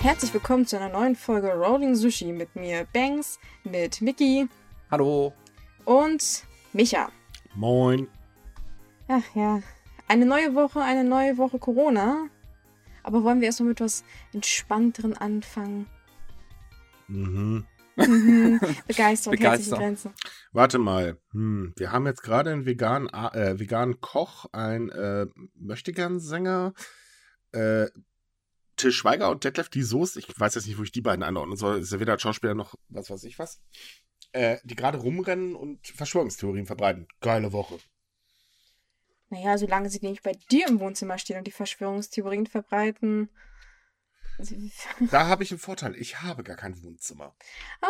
Herzlich willkommen zu einer neuen Folge Rolling Sushi mit mir, Banks, mit Mickey Hallo. und Micha. Moin. Ach ja, eine neue Woche, eine neue Woche Corona. Aber wollen wir erstmal mit was Entspannteren anfangen? Mhm. Mhm. Begeisterung, herzliche Begeisterung. Grenzen. Warte mal. Hm. Wir haben jetzt gerade einen veganen, äh, veganen Koch, einen äh, Möchtegern-Sänger, äh, Till Schweiger und Detlef die Soest. Ich weiß jetzt nicht, wo ich die beiden anordnen soll. Ist ja weder Schauspieler noch was weiß ich was. Äh, die gerade rumrennen und Verschwörungstheorien verbreiten. Geile Woche. Naja, solange sie nicht bei dir im Wohnzimmer stehen und die Verschwörungstheorien verbreiten. Da habe ich einen Vorteil. Ich habe gar kein Wohnzimmer.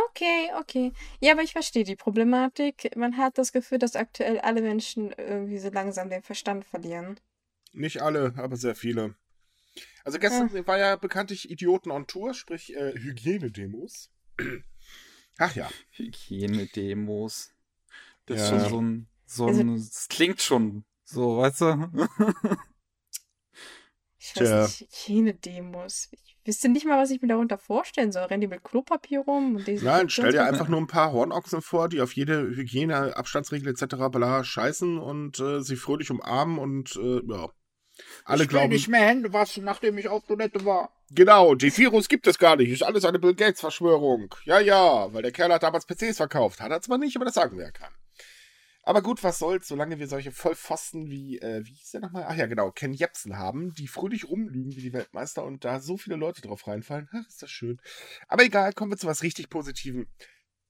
Okay, okay. Ja, aber ich verstehe die Problematik. Man hat das Gefühl, dass aktuell alle Menschen irgendwie so langsam den Verstand verlieren. Nicht alle, aber sehr viele. Also gestern war ja bekanntlich Idioten on Tour, sprich äh, Hygienedemos. Ach ja. Hygienedemos. Das Ja. ist schon so ein, so Also- ein, das klingt schon so, weißt du? Ich weiß Tja. nicht, Hygienedemos. Ich wüsste nicht mal, was ich mir darunter vorstellen soll. Rennen die mit Klopapier rum? Und diese Nein, stell dir einfach nur ein paar Hornochsen vor, die auf jede Hygiene, Abstandsregel etc. bla scheißen und äh, sie fröhlich umarmen und äh, ja. Alle ich will glauben, nicht mehr Hände waschen, nachdem ich auf Toilette war. genau, die Virus gibt es gar nicht, ist alles eine Bill Gates Verschwörung. Ja, ja, weil der Kerl hat damals PCs verkauft. Hat er zwar nicht, aber das sagen wir ja kann. Aber gut, was soll's, solange wir solche Vollpfosten wie, äh, wie hieß der nochmal? Ach ja, genau, Ken Jebsen haben, die fröhlich rumlügen wie die Weltmeister und da so viele Leute drauf reinfallen. Ach, ist das schön. Aber egal, kommen wir zu was richtig Positivem.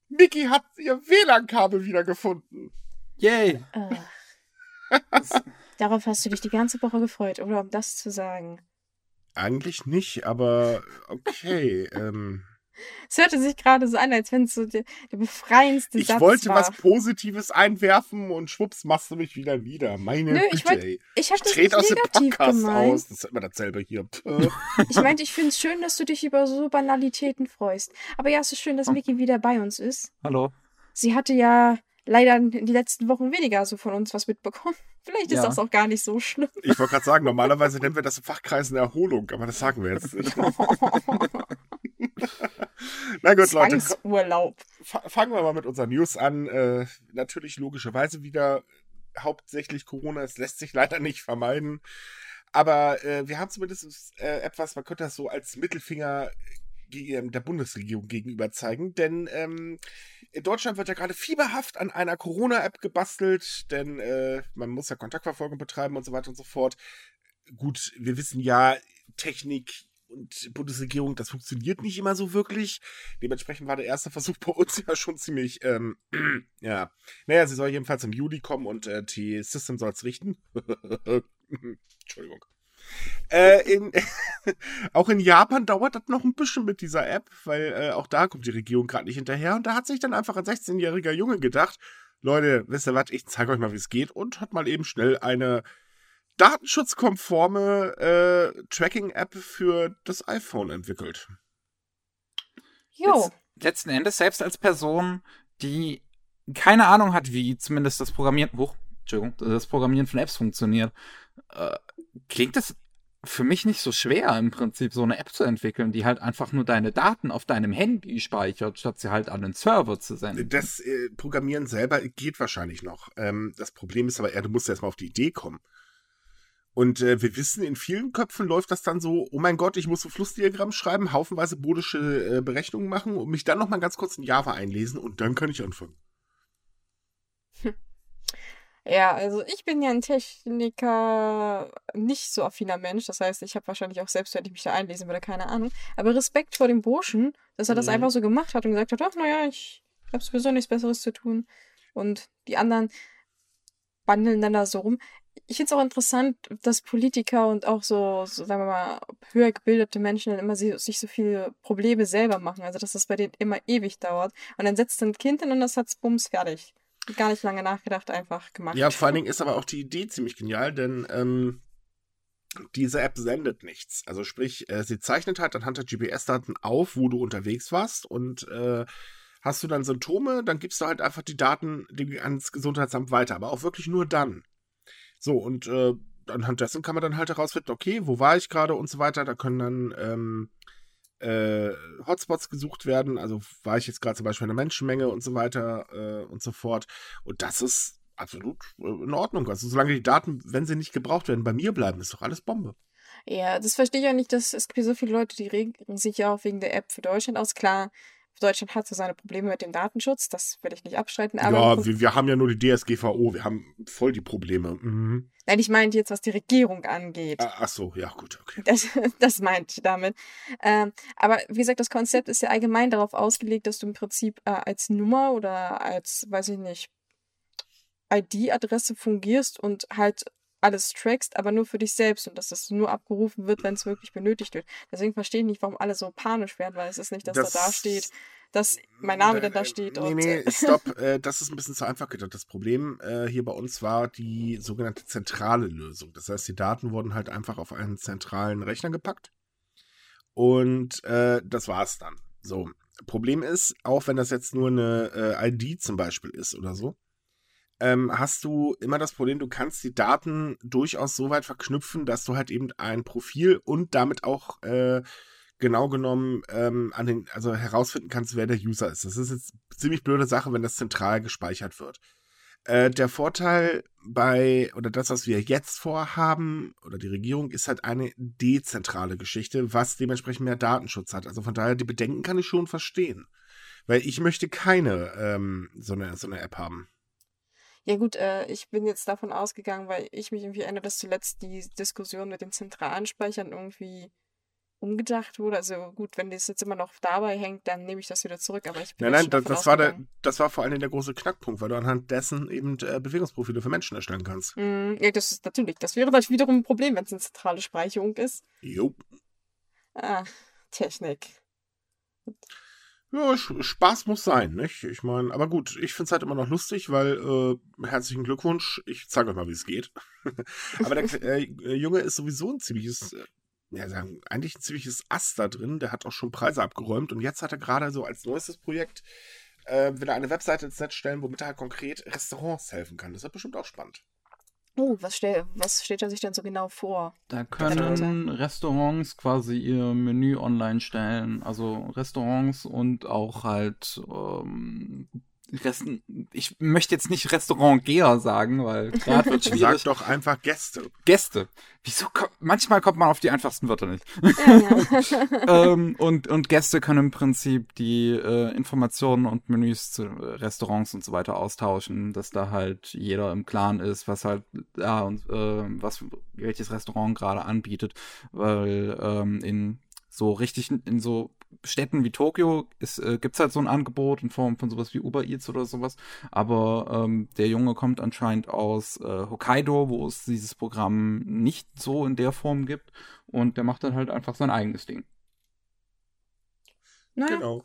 Mickey hat ihr WLAN-Kabel wiedergefunden. Yay! Äh. Darauf hast du dich die ganze Woche gefreut, oder um das zu sagen. Eigentlich nicht, aber okay. ähm, Es hörte sich gerade so an, als wenn es so der, der befreiendste ich Satz wollte war. was Positives einwerfen und schwupps machst du mich wieder nieder. Meine Nö, Güte, ich wollt- ey. Ich habe Ich das trete nicht aus dem negativ Podcast gemeint. aus. Das ist immer dasselbe hier. Ich meinte, ich finde es schön, dass du dich über so Banalitäten freust. Aber ja, es ist schön, dass Oh. Mickey wieder bei uns ist. Hallo. Sie hatte ja leider in den letzten Wochen weniger so von uns was mitbekommen. Vielleicht ist Ja. das auch gar nicht so schlimm. Ich wollte gerade sagen, normalerweise nennen wir das in Fachkreisen Erholung, aber das sagen wir jetzt nicht. Na gut, Leute, fa- fangen wir mal mit unseren News an. Äh, natürlich logischerweise wieder hauptsächlich Corona. Es lässt sich leider nicht vermeiden. Aber äh, wir haben zumindest äh, etwas, man könnte das so als Mittelfinger ge- der Bundesregierung gegenüber zeigen. Denn ähm, in Deutschland wird ja gerade fieberhaft an einer Corona-App gebastelt, denn äh, man muss ja Kontaktverfolgung betreiben und so weiter und so fort. Gut, wir wissen ja, Technik und Bundesregierung, das funktioniert nicht immer so wirklich. Dementsprechend war der erste Versuch bei uns ja schon ziemlich, ähm, ja. Naja, sie soll jedenfalls im Juli kommen und äh, die System soll es richten. Entschuldigung. Äh, in, auch in Japan dauert das noch ein bisschen mit dieser App, weil äh, auch da kommt die Regierung gerade nicht hinterher. Und da hat sich dann einfach ein 16-jähriger Junge gedacht, Leute, wisst ihr was, ich zeige euch mal, wie es geht. Und hat mal eben schnell eine datenschutzkonforme äh, Tracking-App für das iPhone entwickelt. Jo. Letz, letzten Endes, selbst als Person, die keine Ahnung hat, wie zumindest das Programmieren, hoch, Entschuldigung, das Programmieren von Apps funktioniert, äh, klingt es für mich nicht so schwer, im Prinzip so eine App zu entwickeln, die halt einfach nur deine Daten auf deinem Handy speichert, statt sie halt an den Server zu senden. Das äh, Programmieren selber geht wahrscheinlich noch. Ähm, das Problem ist aber eher, du musst erstmal auf die Idee kommen. Und äh, wir wissen, in vielen Köpfen läuft das dann so, oh mein Gott, ich muss ein Flussdiagramm schreiben, haufenweise bodische äh, Berechnungen machen und mich dann noch mal ganz kurz in Java einlesen und dann kann ich anfangen. Ja, also ich bin ja ein Techniker, nicht so affiner Mensch. Das heißt, ich habe wahrscheinlich auch selbst, wenn ich mich da einlesen würde, keine Ahnung. Aber Respekt vor dem Burschen, dass er das Mhm. einfach so gemacht hat und gesagt hat, ach naja, ich habe sowieso nichts Besseres zu tun. Und die anderen bandeln dann da so rum. Ich finde es auch interessant, dass Politiker und auch so, so, sagen wir mal, höher gebildete Menschen dann immer si- sich so viele Probleme selber machen. Also, dass das bei denen immer ewig dauert. Und dann setzt ein Kind hin und das hat's bums fertig. Gar nicht lange nachgedacht, einfach gemacht. Ja, vor allen Dingen ist aber auch die Idee ziemlich genial, denn ähm, diese App sendet nichts. Also sprich, äh, sie zeichnet halt anhand der GPS-Daten auf, wo du unterwegs warst und äh, hast du dann Symptome, dann gibst du halt einfach die Daten ans Gesundheitsamt weiter, aber auch wirklich nur dann. So, und äh, anhand dessen kann man dann halt herausfinden, okay, wo war ich gerade und so weiter. Da können dann ähm, äh, Hotspots gesucht werden. Also war ich jetzt gerade zum Beispiel in der Menschenmenge und so weiter äh, und so fort. Und das ist absolut äh, in Ordnung. Also solange die Daten, wenn sie nicht gebraucht werden, bei mir bleiben, ist doch alles Bombe. Ja, das verstehe ich ja nicht, dass es gibt so viele Leute, die regen sich ja auch wegen der App für Deutschland aus. Klar, Deutschland hat so seine Probleme mit dem Datenschutz, das will ich nicht abstreiten. Aber ja, wir, wir haben ja nur die DSGVO, wir haben voll die Probleme. Mhm. Nein, ich meinte jetzt, was die Regierung angeht. Ah, Ach so, ja, gut, okay. Das, das meinte ich damit. Ähm, aber wie gesagt, das Konzept ist ja allgemein darauf ausgelegt, dass du im Prinzip äh, als Nummer oder als, weiß ich nicht, ID-Adresse fungierst und halt alles trackst, aber nur für dich selbst und dass das nur abgerufen wird, wenn es wirklich benötigt wird. Deswegen verstehe ich nicht, warum alle so panisch werden, weil es ist nicht, dass Das- da da steht, dass mein Name dann da steht. Nee, nee, äh, stopp. äh, das ist ein bisschen zu einfach gedacht. Das Problem äh, hier bei uns war die sogenannte zentrale Lösung. Das heißt, die Daten wurden halt einfach auf einen zentralen Rechner gepackt. Und äh, das war's dann. So. Problem ist, auch wenn das jetzt nur eine äh, ID zum Beispiel ist oder so, ähm, hast du immer das Problem, du kannst die Daten durchaus so weit verknüpfen, dass du halt eben ein Profil und damit auch äh, genau genommen ähm, an den, also herausfinden kannst, wer der User ist. Das ist jetzt ziemlich blöde Sache, wenn das zentral gespeichert wird. Äh, der Vorteil bei, oder das, was wir jetzt vorhaben, oder die Regierung, ist halt eine dezentrale Geschichte, was dementsprechend mehr Datenschutz hat. Also von daher, die Bedenken kann ich schon verstehen. Weil ich möchte keine ähm, so, eine, so eine App haben. Ja gut, äh, ich bin jetzt davon ausgegangen, weil ich mich irgendwie erinnere, dass zuletzt die Diskussion mit den zentralen Speichern irgendwie umgedacht wurde. Also gut, wenn das jetzt immer noch dabei hängt, dann nehme ich das wieder zurück. Aber ich bin Nein, nein, das, das, war der, das war vor allem der große Knackpunkt, weil du anhand dessen eben äh, Bewegungsprofile für Menschen erstellen kannst. Mm, Ja, das ist natürlich, das wäre dann wiederum ein Problem, wenn es eine zentrale Speicherung ist. Jo. Ah, Technik. Ja, Spaß muss sein, nicht? Ich meine, aber gut, ich finde es halt immer noch lustig, weil äh, herzlichen Glückwunsch, ich zeige euch mal, wie es geht. aber der äh, Junge ist sowieso ein ziemliches, äh, ja, sagen, eigentlich ein ziemliches Ass da drin. Der hat auch schon Preise abgeräumt und jetzt hat er gerade so als neuestes Projekt, äh, will er eine Webseite ins Netz stellen, womit er halt konkret Restaurants helfen kann. Das wird bestimmt auch spannend. Oh, was, stell, was steht er sich denn so genau vor? Da können Restaurants quasi ihr Menü online stellen. Also Restaurants und auch halt ähm, Resten ich möchte jetzt nicht Restaurantgeher sagen, weil gerade wird Sag schwierig. doch einfach Gäste. Gäste. Wieso? Manchmal kommt man auf die einfachsten Wörter nicht. Ja, ja. ähm, und, und Gäste können im Prinzip die äh, Informationen und Menüs zu Restaurants und so weiter austauschen, dass da halt jeder im Klaren ist, was halt ja und äh, was welches Restaurant gerade anbietet, weil ähm, in so richtig in so Städten wie Tokio ist, äh, gibt's halt so ein Angebot in Form von sowas wie Uber Eats oder sowas. Aber ähm, der Junge kommt anscheinend aus äh, Hokkaido, wo es dieses Programm nicht so in der Form gibt. Und der macht dann halt einfach sein eigenes Ding. naja, Genau.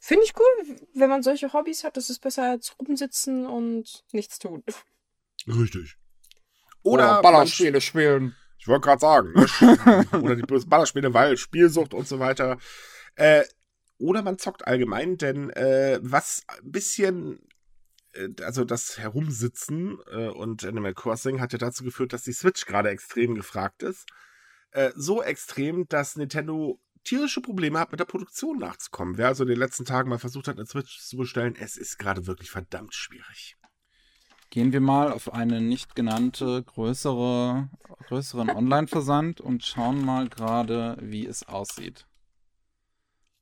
finde ich cool, wenn man solche Hobbys hat. Das ist besser als rumsitzen und nichts tun. Richtig. Oder Oder Ballerspiele spielen. Ich wollte gerade sagen. Ne? oder die Ballerspiele, weil Spielsucht und so weiter. Äh, oder man zockt allgemein, denn äh, was ein bisschen, äh, also das Herumsitzen äh, und Animal Crossing hat ja dazu geführt, dass die Switch gerade extrem gefragt ist. Äh, so extrem, dass Nintendo tierische Probleme hat, mit der Produktion nachzukommen. Wer also in den letzten Tagen mal versucht hat, eine Switch zu bestellen, es ist gerade wirklich verdammt schwierig. Gehen wir mal auf eine nicht genannte größere, größeren Online-Versand und schauen mal gerade, wie es aussieht.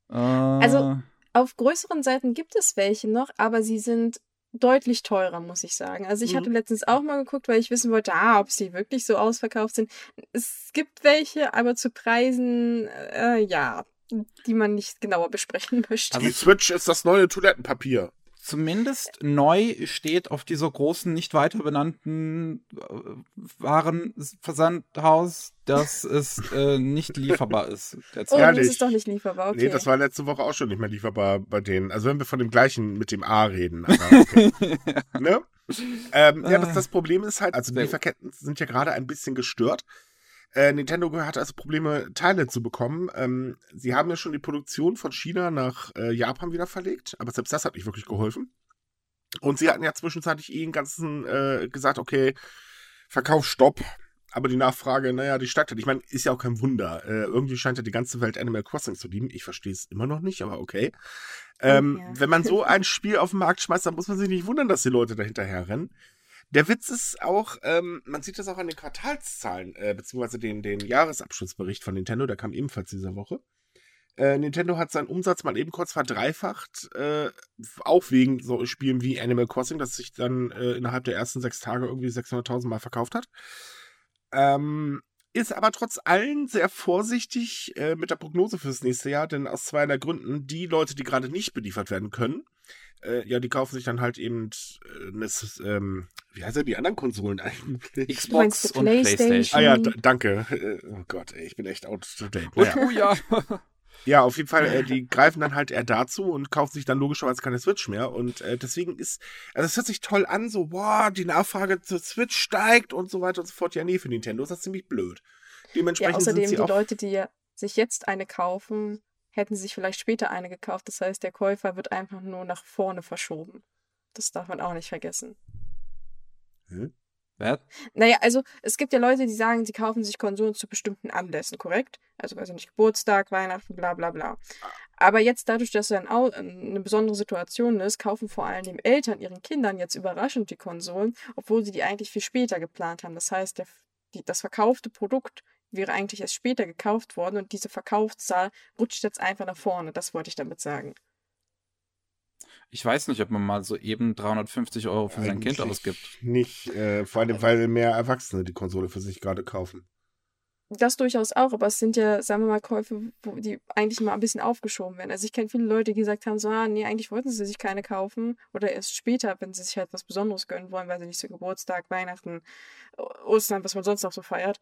Äh, Also- Auf größeren Seiten gibt es welche noch, aber sie sind deutlich teurer, muss ich sagen. Also ich Mhm. hatte letztens auch mal geguckt, weil ich wissen wollte, ah, ob sie wirklich so ausverkauft sind. Es gibt welche, aber zu Preisen, äh, ja, die man nicht genauer besprechen möchte. Also die Switch ist das neue Toilettenpapier. Zumindest neu steht auf dieser großen, nicht weiter benannten äh, Warenversandhaus, dass es äh, nicht lieferbar ist. oh, derzeit. Ja, das ehrlich? ist doch nicht lieferbar, okay. Nee, das war letzte Woche auch schon nicht mehr lieferbar bei denen. Also wenn wir von dem gleichen mit dem A reden. Aber okay. ne? ähm, ja, das, das Problem ist halt, also die Lieferketten sind ja gerade ein bisschen gestört. Äh, Nintendo hat also Probleme, Teile zu bekommen. Ähm, sie haben ja schon die Produktion von China nach äh, Japan wieder verlegt, aber selbst das hat nicht wirklich geholfen. Und sie hatten ja zwischenzeitlich eh den ganzen äh, gesagt, okay, Verkauf stopp. aber die Nachfrage, naja, die steigt halt. Ich meine, ist ja auch kein Wunder. Äh, irgendwie scheint ja die ganze Welt Animal Crossing zu lieben. Ich verstehe es immer noch nicht, aber okay. Ähm, ja. Wenn man so ein Spiel auf den Markt schmeißt, dann muss man sich nicht wundern, dass die Leute dahinterher rennen. Der Witz ist auch, ähm, man sieht das auch an den Quartalszahlen, äh, beziehungsweise den, den Jahresabschlussbericht von Nintendo, der kam ebenfalls diese Woche. Äh, Nintendo hat seinen Umsatz mal eben kurz verdreifacht, äh, auch wegen so Spielen wie Animal Crossing, das sich dann äh, innerhalb der ersten sechs Tage irgendwie 600.000 Mal verkauft hat. Ähm, ist aber trotz allem sehr vorsichtig äh, mit der Prognose fürs nächste Jahr, denn aus zweierlei Gründen, die Leute, die gerade nicht beliefert werden können, äh, ja, die kaufen sich dann halt eben äh, ne, ähm, wie heißt ja die anderen Konsolen eigentlich? Xbox und PlayStation? PlayStation. Ah ja, danke. Äh, Oh Gott, ey, ich bin echt out to date. Naja. oh ja. Ja, auf jeden Fall, äh, die greifen dann halt eher dazu und kaufen sich dann logischerweise keine Switch mehr. Und äh, deswegen ist, also es hört sich toll an, so, boah, die Nachfrage zur Switch steigt und so weiter und so fort. Ja, nee, für Nintendo ist das ziemlich blöd. Ja, Dementsprechend außerdem sind sie die auch. Leute, die ja sich jetzt eine kaufen, hätten sich vielleicht später eine gekauft. Das heißt, der Käufer wird einfach nur nach vorne verschoben. Das darf man auch nicht vergessen. Hm? Wer? Naja, also es gibt ja Leute, die sagen, sie kaufen sich Konsolen zu bestimmten Anlässen, korrekt? Also weiß ich nicht, Geburtstag, Weihnachten, bla bla bla. Aber jetzt dadurch, dass es eine besondere Situation ist, kaufen vor allem Eltern ihren Kindern jetzt überraschend die Konsolen, obwohl sie die eigentlich viel später geplant haben. Das heißt, der, die, das verkaufte Produkt wäre eigentlich erst später gekauft worden und diese Verkaufszahl rutscht jetzt einfach nach vorne. Das wollte ich damit sagen. Ich weiß nicht, ob man mal so eben 350 Euro für sein Kind ausgibt. Nicht, äh, vor allem, weil mehr Erwachsene die Konsole für sich gerade kaufen. Das durchaus auch, aber es sind ja, sagen wir mal, Käufe, wo die eigentlich mal ein bisschen aufgeschoben werden. Also ich kenne viele Leute, die gesagt haben, so, ah, nee, eigentlich wollten sie sich keine kaufen oder erst später, wenn sie sich halt was Besonderes gönnen wollen, weil sie nicht so Geburtstag, Weihnachten, Ostern, was man sonst noch so feiert.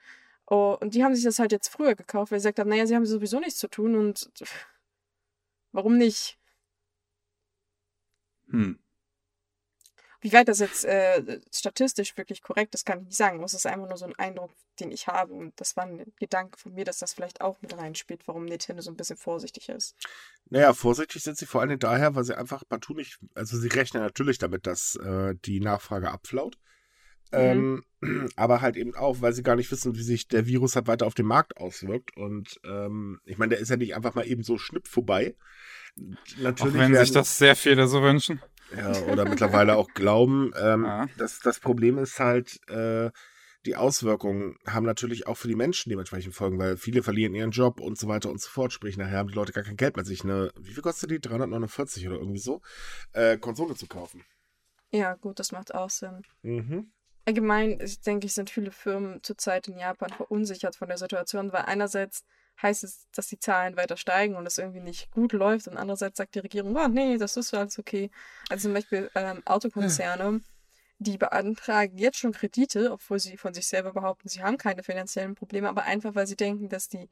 Oh, und die haben sich das halt jetzt früher gekauft, weil sie gesagt haben, naja, sie haben sowieso nichts zu tun und warum nicht? Hm. Wie weit das jetzt äh, statistisch wirklich korrekt ist, kann ich nicht sagen. Das ist einfach nur so ein Eindruck, den ich habe. Und das war ein Gedanke von mir, dass das vielleicht auch mit reinspielt, warum Nintendo so ein bisschen vorsichtig ist. Naja, vorsichtig sind sie vor allem daher, weil sie einfach partout nicht, also sie rechnen natürlich damit, dass äh, die Nachfrage abflaut. Ähm, aber halt eben auch, weil sie gar nicht wissen, wie sich der Virus halt weiter auf den Markt auswirkt. Und ähm, ich meine, der ist ja nicht einfach mal eben so schnipp vorbei. Natürlich Auch wenn werden, sich das sehr viele so wünschen. ja, oder mittlerweile auch glauben. Ähm, Ja. das, das Problem ist halt, äh, die Auswirkungen haben natürlich auch für die Menschen dementsprechend Folgen, weil viele verlieren ihren Job und so weiter und so fort. Sprich, nachher haben die Leute gar kein Geld mehr, sich eine, wie viel kostet die? 349 oder irgendwie so, äh, Konsole zu kaufen. Ja, gut, das macht auch Sinn. Mhm. Allgemein, ich denke ich, sind viele Firmen zurzeit in Japan verunsichert von der Situation, weil einerseits heißt es, dass die Zahlen weiter steigen und es irgendwie nicht gut läuft und andererseits sagt die Regierung, oh, nee, das ist alles okay. Also zum Beispiel ähm, Autokonzerne, die beantragen jetzt schon Kredite, obwohl sie von sich selber behaupten, sie haben keine finanziellen Probleme, aber einfach, weil sie denken, dass die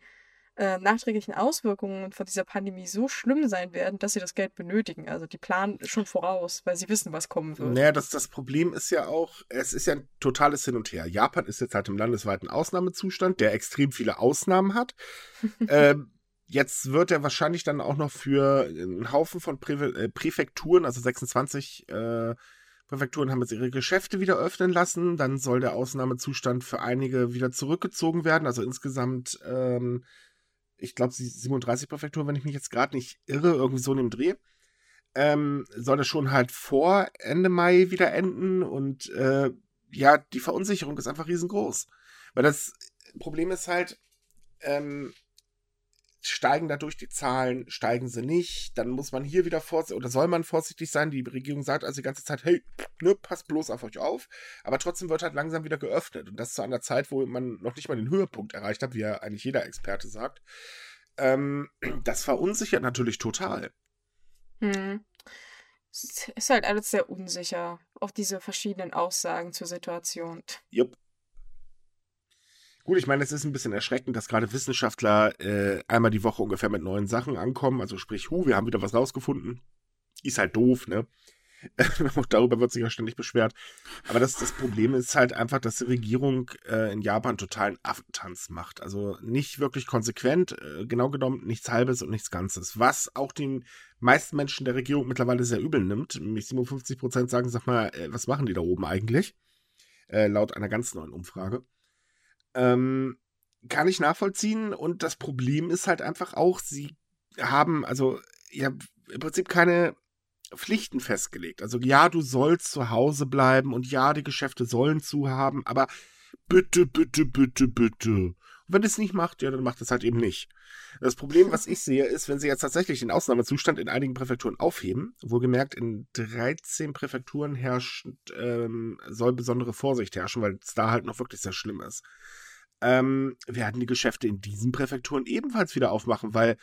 äh, nachträglichen Auswirkungen von dieser Pandemie so schlimm sein werden, dass sie das Geld benötigen. Also die planen schon voraus, weil sie wissen, was kommen wird. Naja, das, das Problem ist ja auch, es ist ja ein totales Hin und Her. Japan ist jetzt halt im landesweiten Ausnahmezustand, der extrem viele Ausnahmen hat. ähm, jetzt wird er wahrscheinlich dann auch noch für einen Haufen von Prä äh, Präfekturen, also 26 äh, Präfekturen haben jetzt ihre Geschäfte wieder öffnen lassen. Dann soll der Ausnahmezustand für einige wieder zurückgezogen werden. Also insgesamt, ähm, ich glaube, 37 Präfekturen, wenn ich mich jetzt gerade nicht irre, irgendwie so in dem Dreh. Ähm, soll das schon halt vor Ende Mai wieder enden und äh, ja, die Verunsicherung ist einfach riesengroß. Weil das Problem ist halt, ähm, steigen dadurch die Zahlen, steigen sie nicht, dann muss man hier wieder vorsichtig, oder soll man vorsichtig sein, die Regierung sagt also die ganze Zeit, hey, ne, passt bloß auf euch auf, aber trotzdem wird halt langsam wieder geöffnet und das zu einer Zeit, wo man noch nicht mal den Höhepunkt erreicht hat, wie ja eigentlich jeder Experte sagt. Ähm, das verunsichert natürlich total. Hm. Es ist halt alles sehr unsicher, auch diese verschiedenen Aussagen zur Situation. Jupp. Gut, ich meine, es ist ein bisschen erschreckend, dass gerade Wissenschaftler äh, einmal die Woche ungefähr mit neuen Sachen ankommen. Also sprich, hu, wir haben wieder was rausgefunden. Ist halt doof, ne? Auch darüber wird sich ja ständig beschwert. Aber das, das Problem ist halt einfach, dass die Regierung äh, in Japan totalen Affentanz macht. Also nicht wirklich konsequent, äh, genau genommen nichts Halbes und nichts Ganzes. Was auch den meisten Menschen der Regierung mittlerweile sehr übel nimmt. Nämlich 57 Prozent sagen, sag mal, äh, was machen die da oben eigentlich? Äh, laut einer ganz neuen Umfrage. Ähm, kann ich nachvollziehen. Und das Problem ist halt einfach auch, sie haben, also, ja, im Prinzip keine Pflichten festgelegt. Also, ja, du sollst zu Hause bleiben und ja, die Geschäfte sollen zu haben, aber bitte, bitte, bitte, bitte. Wenn es nicht macht, ja, dann macht es halt eben nicht. Das Problem, was ich sehe, ist, wenn sie jetzt tatsächlich den Ausnahmezustand in einigen Präfekturen aufheben, wohlgemerkt in 13 Präfekturen herrscht, ähm, soll besondere Vorsicht herrschen, weil es da halt noch wirklich sehr schlimm ist ähm, werden die Geschäfte in diesen Präfekturen ebenfalls wieder aufmachen, weil,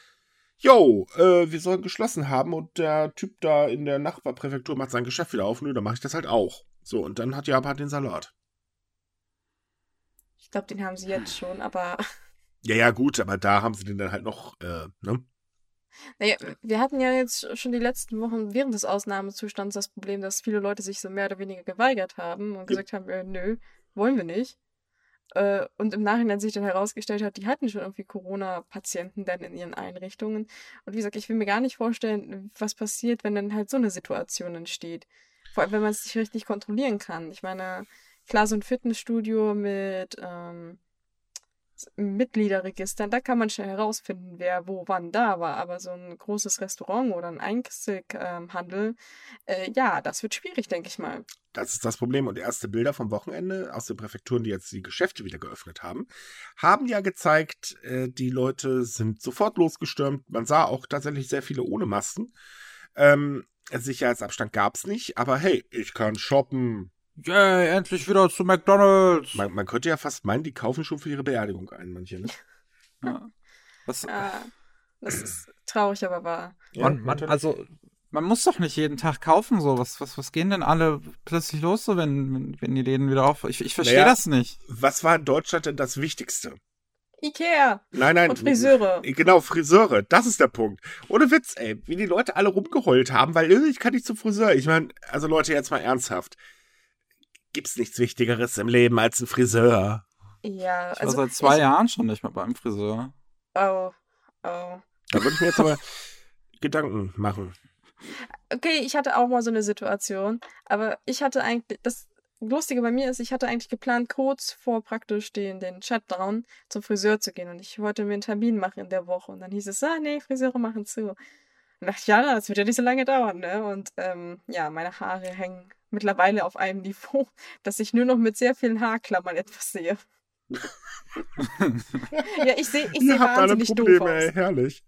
yo, äh, wir sollen geschlossen haben und der Typ da in der Nachbarpräfektur macht sein Geschäft wieder auf, nö, dann mache ich das halt auch. So, und dann hat Japan den Salat. Ich glaube, den haben sie jetzt schon, aber. Ja, ja, gut, aber da haben sie den dann halt noch, äh, ne? Naja, wir hatten ja jetzt schon die letzten Wochen während des Ausnahmezustands das Problem, dass viele Leute sich so mehr oder weniger geweigert haben und gesagt haben, äh, nö, wollen wir nicht. Äh, und im Nachhinein sich dann herausgestellt hat, die hatten schon irgendwie Corona-Patienten dann in ihren Einrichtungen. Und wie gesagt, ich will mir gar nicht vorstellen, was passiert, wenn dann halt so eine Situation entsteht. Vor allem, wenn man es nicht richtig kontrollieren kann. Ich meine, klar, so ein Fitnessstudio mit ähm, Mitgliederregistern, da kann man schnell herausfinden, wer wo wann da war. Aber so ein großes Restaurant oder ein Einzelhandel, äh, ja, das wird schwierig, denke ich mal. Das ist das Problem. Und erste Bilder vom Wochenende aus den Präfekturen, die jetzt die Geschäfte wieder geöffnet haben, haben ja gezeigt, äh, die Leute sind sofort losgestürmt. Man sah auch tatsächlich sehr viele ohne Masken. Ähm, Sicherheitsabstand gab es nicht, aber hey, ich kann shoppen, Yay, endlich wieder zu McDonalds. Man, man, könnte ja fast meinen, die kaufen schon für ihre Beerdigung ein, manche, ne? Ja. Was, ja, das ist traurig, aber wahr. Ja, man, man, also, man muss doch nicht jeden Tag kaufen, so. Was, was, was gehen denn alle plötzlich los, so, wenn, wenn, wenn die Läden wieder auf. Ich, ich verstehe naja, das nicht. Was war in Deutschland denn das Wichtigste? Ikea. Nein, nein. Und Friseure. Genau, Friseure. Das ist der Punkt. Ohne Witz, ey. Wie die Leute alle rumgeheult haben, weil ich kann nicht zum Friseur. Ich meine, also Leute, jetzt mal ernsthaft gibt's nichts Wichtigeres im Leben als ein Friseur. Ja, ich also. war seit zwei ich, Jahren schon nicht mehr beim Friseur. Oh, oh. Da würde ich mir jetzt aber Gedanken machen. Okay, ich hatte auch mal so eine Situation, aber ich hatte eigentlich, das Lustige bei mir ist, ich hatte eigentlich geplant, kurz vor praktisch den, den Shutdown zum Friseur zu gehen und ich wollte mir einen Termin machen in der Woche und dann hieß es, ah nee, Friseure machen zu. Und dachte ich, ja, das wird ja nicht so lange dauern, ne? Und ähm, ja, meine Haare hängen mittlerweile auf einem Niveau, dass ich nur noch mit sehr vielen Haarklammern etwas sehe. ja, ich sehe ich seh wahnsinnig Probleme, doof aus. Ey, herrlich.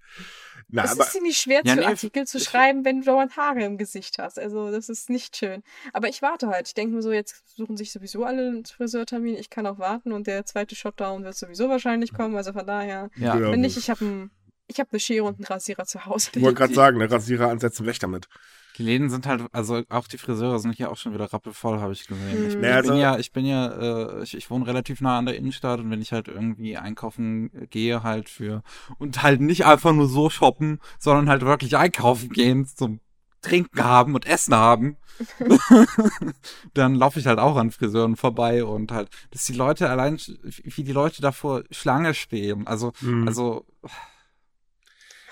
Na, es ist ziemlich schwer, ja, zu nee, Artikel zu schreiben, wenn du dauernd Haare im Gesicht hast. Also, das ist nicht schön. Aber ich warte halt. Ich denke mir so, jetzt suchen sich sowieso alle einen Friseurtermin. Ich kann auch warten und der zweite Shotdown wird sowieso wahrscheinlich kommen. Also von daher, ja. wenn nicht, ich habe ein, hab eine Schere und einen Rasierer zu Hause. Ich wollte gerade sagen, eine Rasierer ansetzen, weg damit. Die Läden sind halt, also auch die Friseure sind hier auch schon wieder rappelvoll, habe ich gesehen. Ich, ich Ja, also- bin ja, ich bin ja, äh, ich, ich wohne relativ nah an der Innenstadt und wenn ich halt irgendwie einkaufen gehe halt für und halt nicht einfach nur so shoppen, sondern halt wirklich einkaufen gehen zum Trinken haben und Essen haben, dann laufe ich halt auch an Friseuren vorbei und halt, dass die Leute allein, wie die Leute davor Schlange stehen. Also, Mhm. also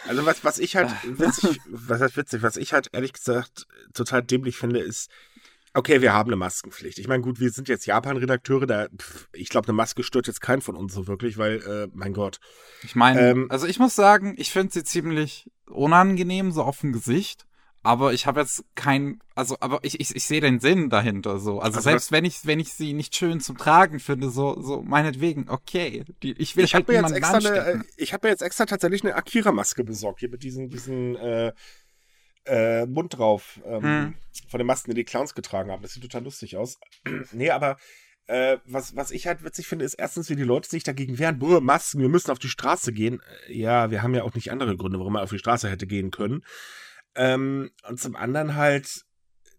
Also was, was ich halt Ah. witzig, was heißt witzig, was ich halt ehrlich gesagt total dämlich finde, ist, okay, wir haben eine Maskenpflicht. Ich meine, gut, wir sind jetzt Japan-Redakteure, da, pff, ich glaube, eine Maske stört jetzt keinen von uns so wirklich, weil, äh, mein Gott. Ich meine, Ähm, also ich muss sagen, ich finde sie ziemlich unangenehm, so auf dem Gesicht. Aber ich habe jetzt kein, also, aber ich, ich, ich sehe den Sinn dahinter so. Also, Also selbst wenn ich, wenn ich sie nicht schön zum Tragen finde, so, so meinetwegen, okay. Die, ich will Ich halt habe mir jetzt extra eine, äh, ich habe mir jetzt extra tatsächlich eine Akira-Maske besorgt, hier mit diesen, diesen, äh, äh, Mund drauf, ähm, Hm. von den Masken, die die Clowns getragen haben. Das sieht total lustig aus. nee, aber äh, was, was ich halt witzig finde, ist erstens, wie die Leute sich dagegen wehren, boah, Masken, wir müssen auf die Straße gehen. Äh, Ja, wir haben ja auch nicht andere Gründe, warum man auf die Straße hätte gehen können. Ähm, und zum anderen halt,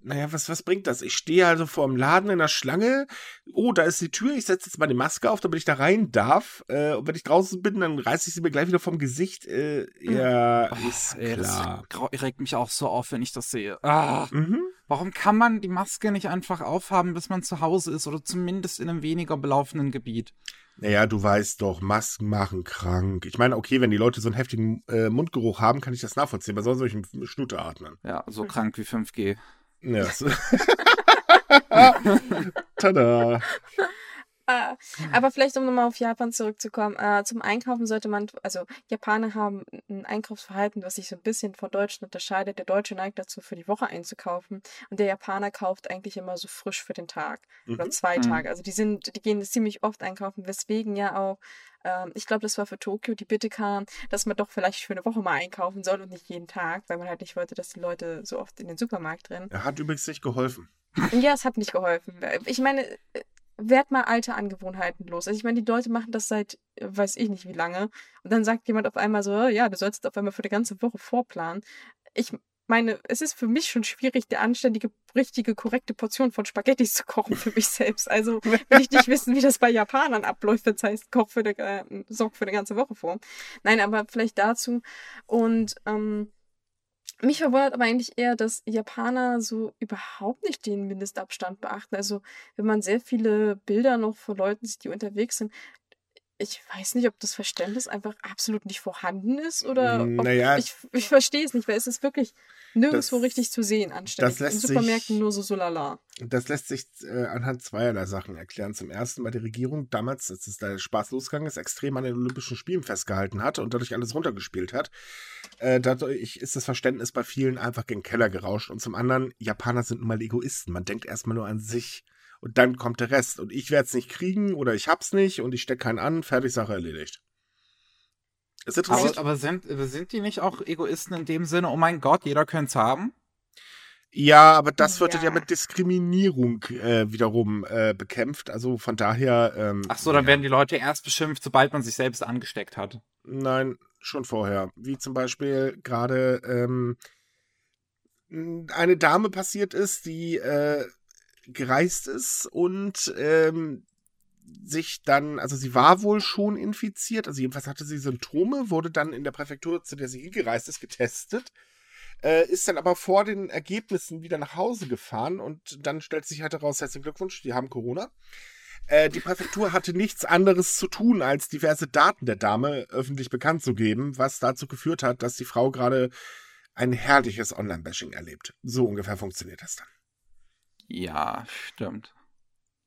naja, was, was bringt das? Ich stehe also vor dem Laden in der Schlange. Oh, da ist die Tür. Ich setze jetzt mal die Maske auf, damit ich da rein darf. Äh, und wenn ich draußen bin, dann reiße ich sie mir gleich wieder vom Gesicht. Äh, ja, Oh, ist ey, klar. das regt mich auch so auf, wenn ich das sehe. Ah, Mhm. warum kann man die Maske nicht einfach aufhaben, bis man zu Hause ist oder zumindest in einem weniger belaufenen Gebiet? Naja, du weißt doch, Masken machen krank. Ich meine, okay, wenn die Leute so einen heftigen äh, Mundgeruch haben, kann ich das nachvollziehen. Aber sonst soll ich einen Schnute atmen. Ja, so krank wie 5G. Ja. Tada. Ah, aber vielleicht, um nochmal auf Japan zurückzukommen, äh, zum Einkaufen sollte man, also Japaner haben ein Einkaufsverhalten, was sich so ein bisschen von Deutschen unterscheidet. Der Deutsche neigt dazu, für die Woche einzukaufen und der Japaner kauft eigentlich immer so frisch für den Tag oder Mhm. zwei Mhm. Tage. Also die sind, die gehen ziemlich oft einkaufen, weswegen ja auch, ähm, ich glaube, das war für Tokio die Bitte kam, dass man doch vielleicht für eine Woche mal einkaufen soll und nicht jeden Tag, weil man halt nicht wollte, dass die Leute so oft in den Supermarkt rennen. Er hat übrigens nicht geholfen. Ja, es hat nicht geholfen. Ich meine, äh, werd mal alte Angewohnheiten los. Also ich meine, die Leute machen das seit äh, weiß ich nicht wie lange. Und dann sagt jemand auf einmal so, "Oh ja, du sollst auf einmal für die ganze Woche vorplanen. Ich meine, es ist für mich schon schwierig, die anständige, richtige, korrekte Portion von Spaghettis zu kochen für mich selbst. Also will ich nicht wissen, wie das bei Japanern abläuft. Das heißt, koch für die, äh, sorg für eine ganze Woche vor. Nein, aber vielleicht dazu. Und ähm, mich verwundert aber eigentlich eher, dass Japaner so überhaupt nicht den Mindestabstand beachten. Also, wenn man sehr viele Bilder noch von Leuten sieht, die unterwegs sind, ich weiß nicht, ob das Verständnis einfach absolut nicht vorhanden ist oder Naja. ich, ich verstehe es nicht, weil es ist wirklich nirgendwo Das- richtig zu sehen anständig. lässt In Supermärkten sich- nur so so lala. Das lässt sich äh, anhand zweierlei Sachen erklären. Zum ersten, weil die Regierung damals, als es da Spaß losgegangen ist, extrem an den Olympischen Spielen festgehalten hat und dadurch alles runtergespielt hat. Äh, dadurch ist das Verständnis bei vielen einfach gen Keller gerauscht. Und zum anderen, Japaner sind nun mal Egoisten. Man denkt erstmal nur an sich. Und dann kommt der Rest. Und ich werde es nicht kriegen oder ich hab's nicht und ich stecke keinen an. Fertig, Sache erledigt. Es interessiert Aber, aber sind, sind die nicht auch Egoisten in dem Sinne, oh mein Gott, jeder könnte es haben? Ja, aber das wird ja, Ja. mit Diskriminierung äh, wiederum äh, bekämpft. Also von daher. Ähm, Ach so, dann ja. werden die Leute erst beschimpft, sobald man sich selbst angesteckt hat. Nein, schon vorher. Wie zum Beispiel gerade ähm, eine Dame passiert ist, die äh, gereist ist und ähm, sich dann, also sie war wohl schon infiziert, also jedenfalls hatte sie Symptome, wurde dann in der Präfektur, zu der sie hingereist ist, getestet, äh, ist dann aber vor den Ergebnissen wieder nach Hause gefahren und dann stellt sich halt heraus, herzlichen Glückwunsch, die haben Corona. Äh, die Präfektur hatte nichts anderes zu tun, als diverse Daten der Dame öffentlich bekannt zu geben, was dazu geführt hat, dass die Frau gerade ein herrliches Online-Bashing erlebt. So ungefähr funktioniert das dann. Ja, stimmt.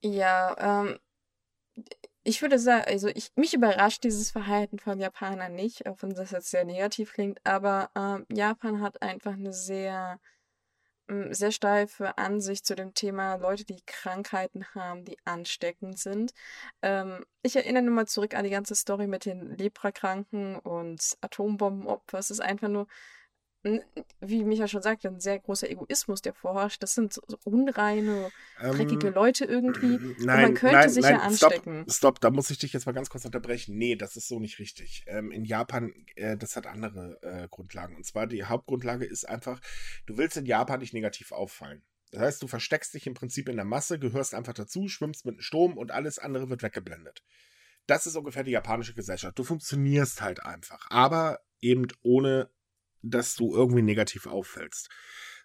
Ja, ähm, ich würde sagen, also ich, mich überrascht dieses Verhalten von Japanern nicht, auch wenn das jetzt sehr negativ klingt, aber ähm, Japan hat einfach eine sehr, ähm, sehr steife Ansicht zu dem Thema Leute, die Krankheiten haben, die ansteckend sind. Ähm, ich erinnere nur mal zurück an die ganze Story mit den Leprakranken und Atombombenopfer. Es ist einfach nur, wie Micha schon sagte, ein sehr großer Egoismus, der vorherrscht. Das sind so unreine, dreckige Ähm, Leute irgendwie. Nein, man könnte nein, sich nein, ja anstecken. Stopp, stopp, da muss ich dich jetzt mal ganz kurz unterbrechen. Nee, das ist so nicht richtig. Ähm, in Japan, äh, das hat andere äh, Grundlagen. Und zwar die Hauptgrundlage ist einfach, du willst in Japan nicht negativ auffallen. Das heißt, du versteckst dich im Prinzip in der Masse, gehörst einfach dazu, schwimmst mit dem Strom und alles andere wird weggeblendet. Das ist ungefähr die japanische Gesellschaft. Du funktionierst halt einfach, aber eben ohne, dass du irgendwie negativ auffällst.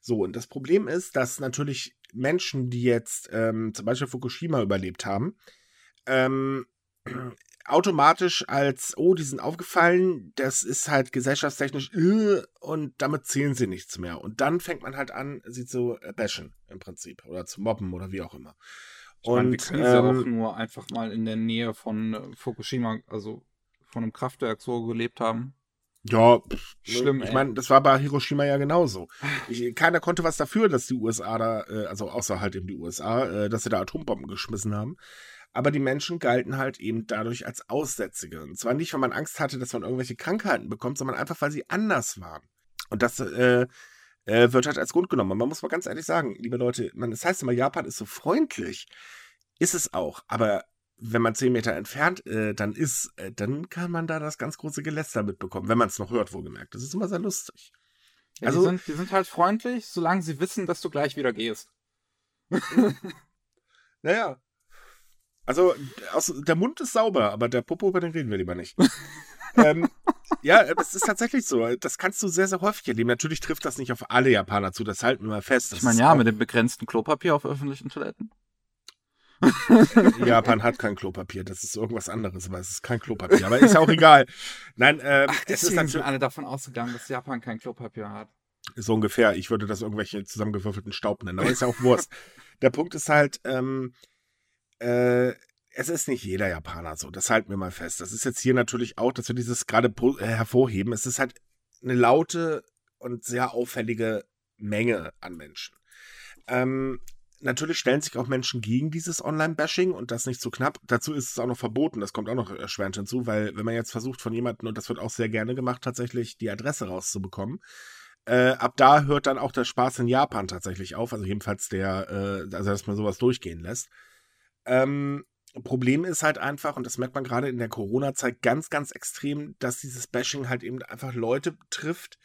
So, und das Problem ist, dass natürlich Menschen, die jetzt ähm, zum Beispiel Fukushima überlebt haben, ähm, automatisch als, oh, die sind aufgefallen, das ist halt gesellschaftstechnisch, äh, und damit zählen sie nichts mehr. Und dann fängt man halt an, sie zu bashen, im Prinzip, oder zu mobben oder wie auch immer. Ich meine, wir Und können sie auch ähm, nur einfach mal in der Nähe von äh, Fukushima, also von einem Kraftwerk so gelebt haben. Ja, pff, Schlimm, Ich meine, das war bei Hiroshima ja genauso. Ich, keiner konnte was dafür, dass die USA da, äh, also außer halt eben die USA, äh, dass sie da Atombomben geschmissen haben. Aber die Menschen galten halt eben dadurch als Aussätzige. Und zwar nicht, weil man Angst hatte, dass man irgendwelche Krankheiten bekommt, sondern einfach, weil sie anders waren. Und das äh, äh, wird halt als Grund genommen. Und man muss mal ganz ehrlich sagen, liebe Leute, man, das heißt immer, Japan ist so freundlich. Ist es auch. Aber wenn man zehn Meter entfernt äh, dann ist, äh, dann kann man da das ganz große Geläster mitbekommen, wenn man es noch hört, wohlgemerkt. Das ist immer sehr lustig. Ja, Also- die, sind, die sind halt freundlich, solange sie wissen, dass du gleich wieder gehst. Naja. Also, aus, der Mund ist sauber, aber der Popo, über den reden wir lieber nicht. ähm, ja, es ist tatsächlich so. Das kannst du sehr, sehr häufig erleben. Natürlich trifft das nicht auf alle Japaner zu, das halten wir mal fest. Das Ich meine, ja, mit dem begrenzten Klopapier auf öffentlichen Toiletten. Japan hat kein Klopapier, das ist irgendwas anderes, aber es ist kein Klopapier. Aber ist ja auch egal. Nein, ähm, Ach, es ist natürlich alle davon ausgegangen, dass Japan kein Klopapier hat. so ungefähr. Ich würde das irgendwelche zusammengewürfelten Staub nennen, aber ist ja auch Wurst. Der Punkt ist halt, ähm, äh, es ist nicht jeder Japaner so, das halten wir mal fest. Das ist jetzt hier natürlich auch, dass wir dieses gerade äh, hervorheben. Es ist halt eine laute und sehr auffällige Menge an Menschen. Ähm, natürlich stellen sich auch Menschen gegen dieses Online-Bashing und das nicht so knapp. Dazu ist es auch noch verboten, das kommt auch noch erschwerend hinzu, weil wenn man jetzt versucht von jemandem, und das wird auch sehr gerne gemacht, tatsächlich die Adresse rauszubekommen, äh, ab da hört dann auch der Spaß in Japan tatsächlich auf, also jedenfalls der, äh, also dass man sowas durchgehen lässt. Ähm, Problem ist halt einfach, und das merkt man gerade in der Corona-Zeit ganz, ganz extrem, dass dieses Bashing halt eben einfach Leute trifft,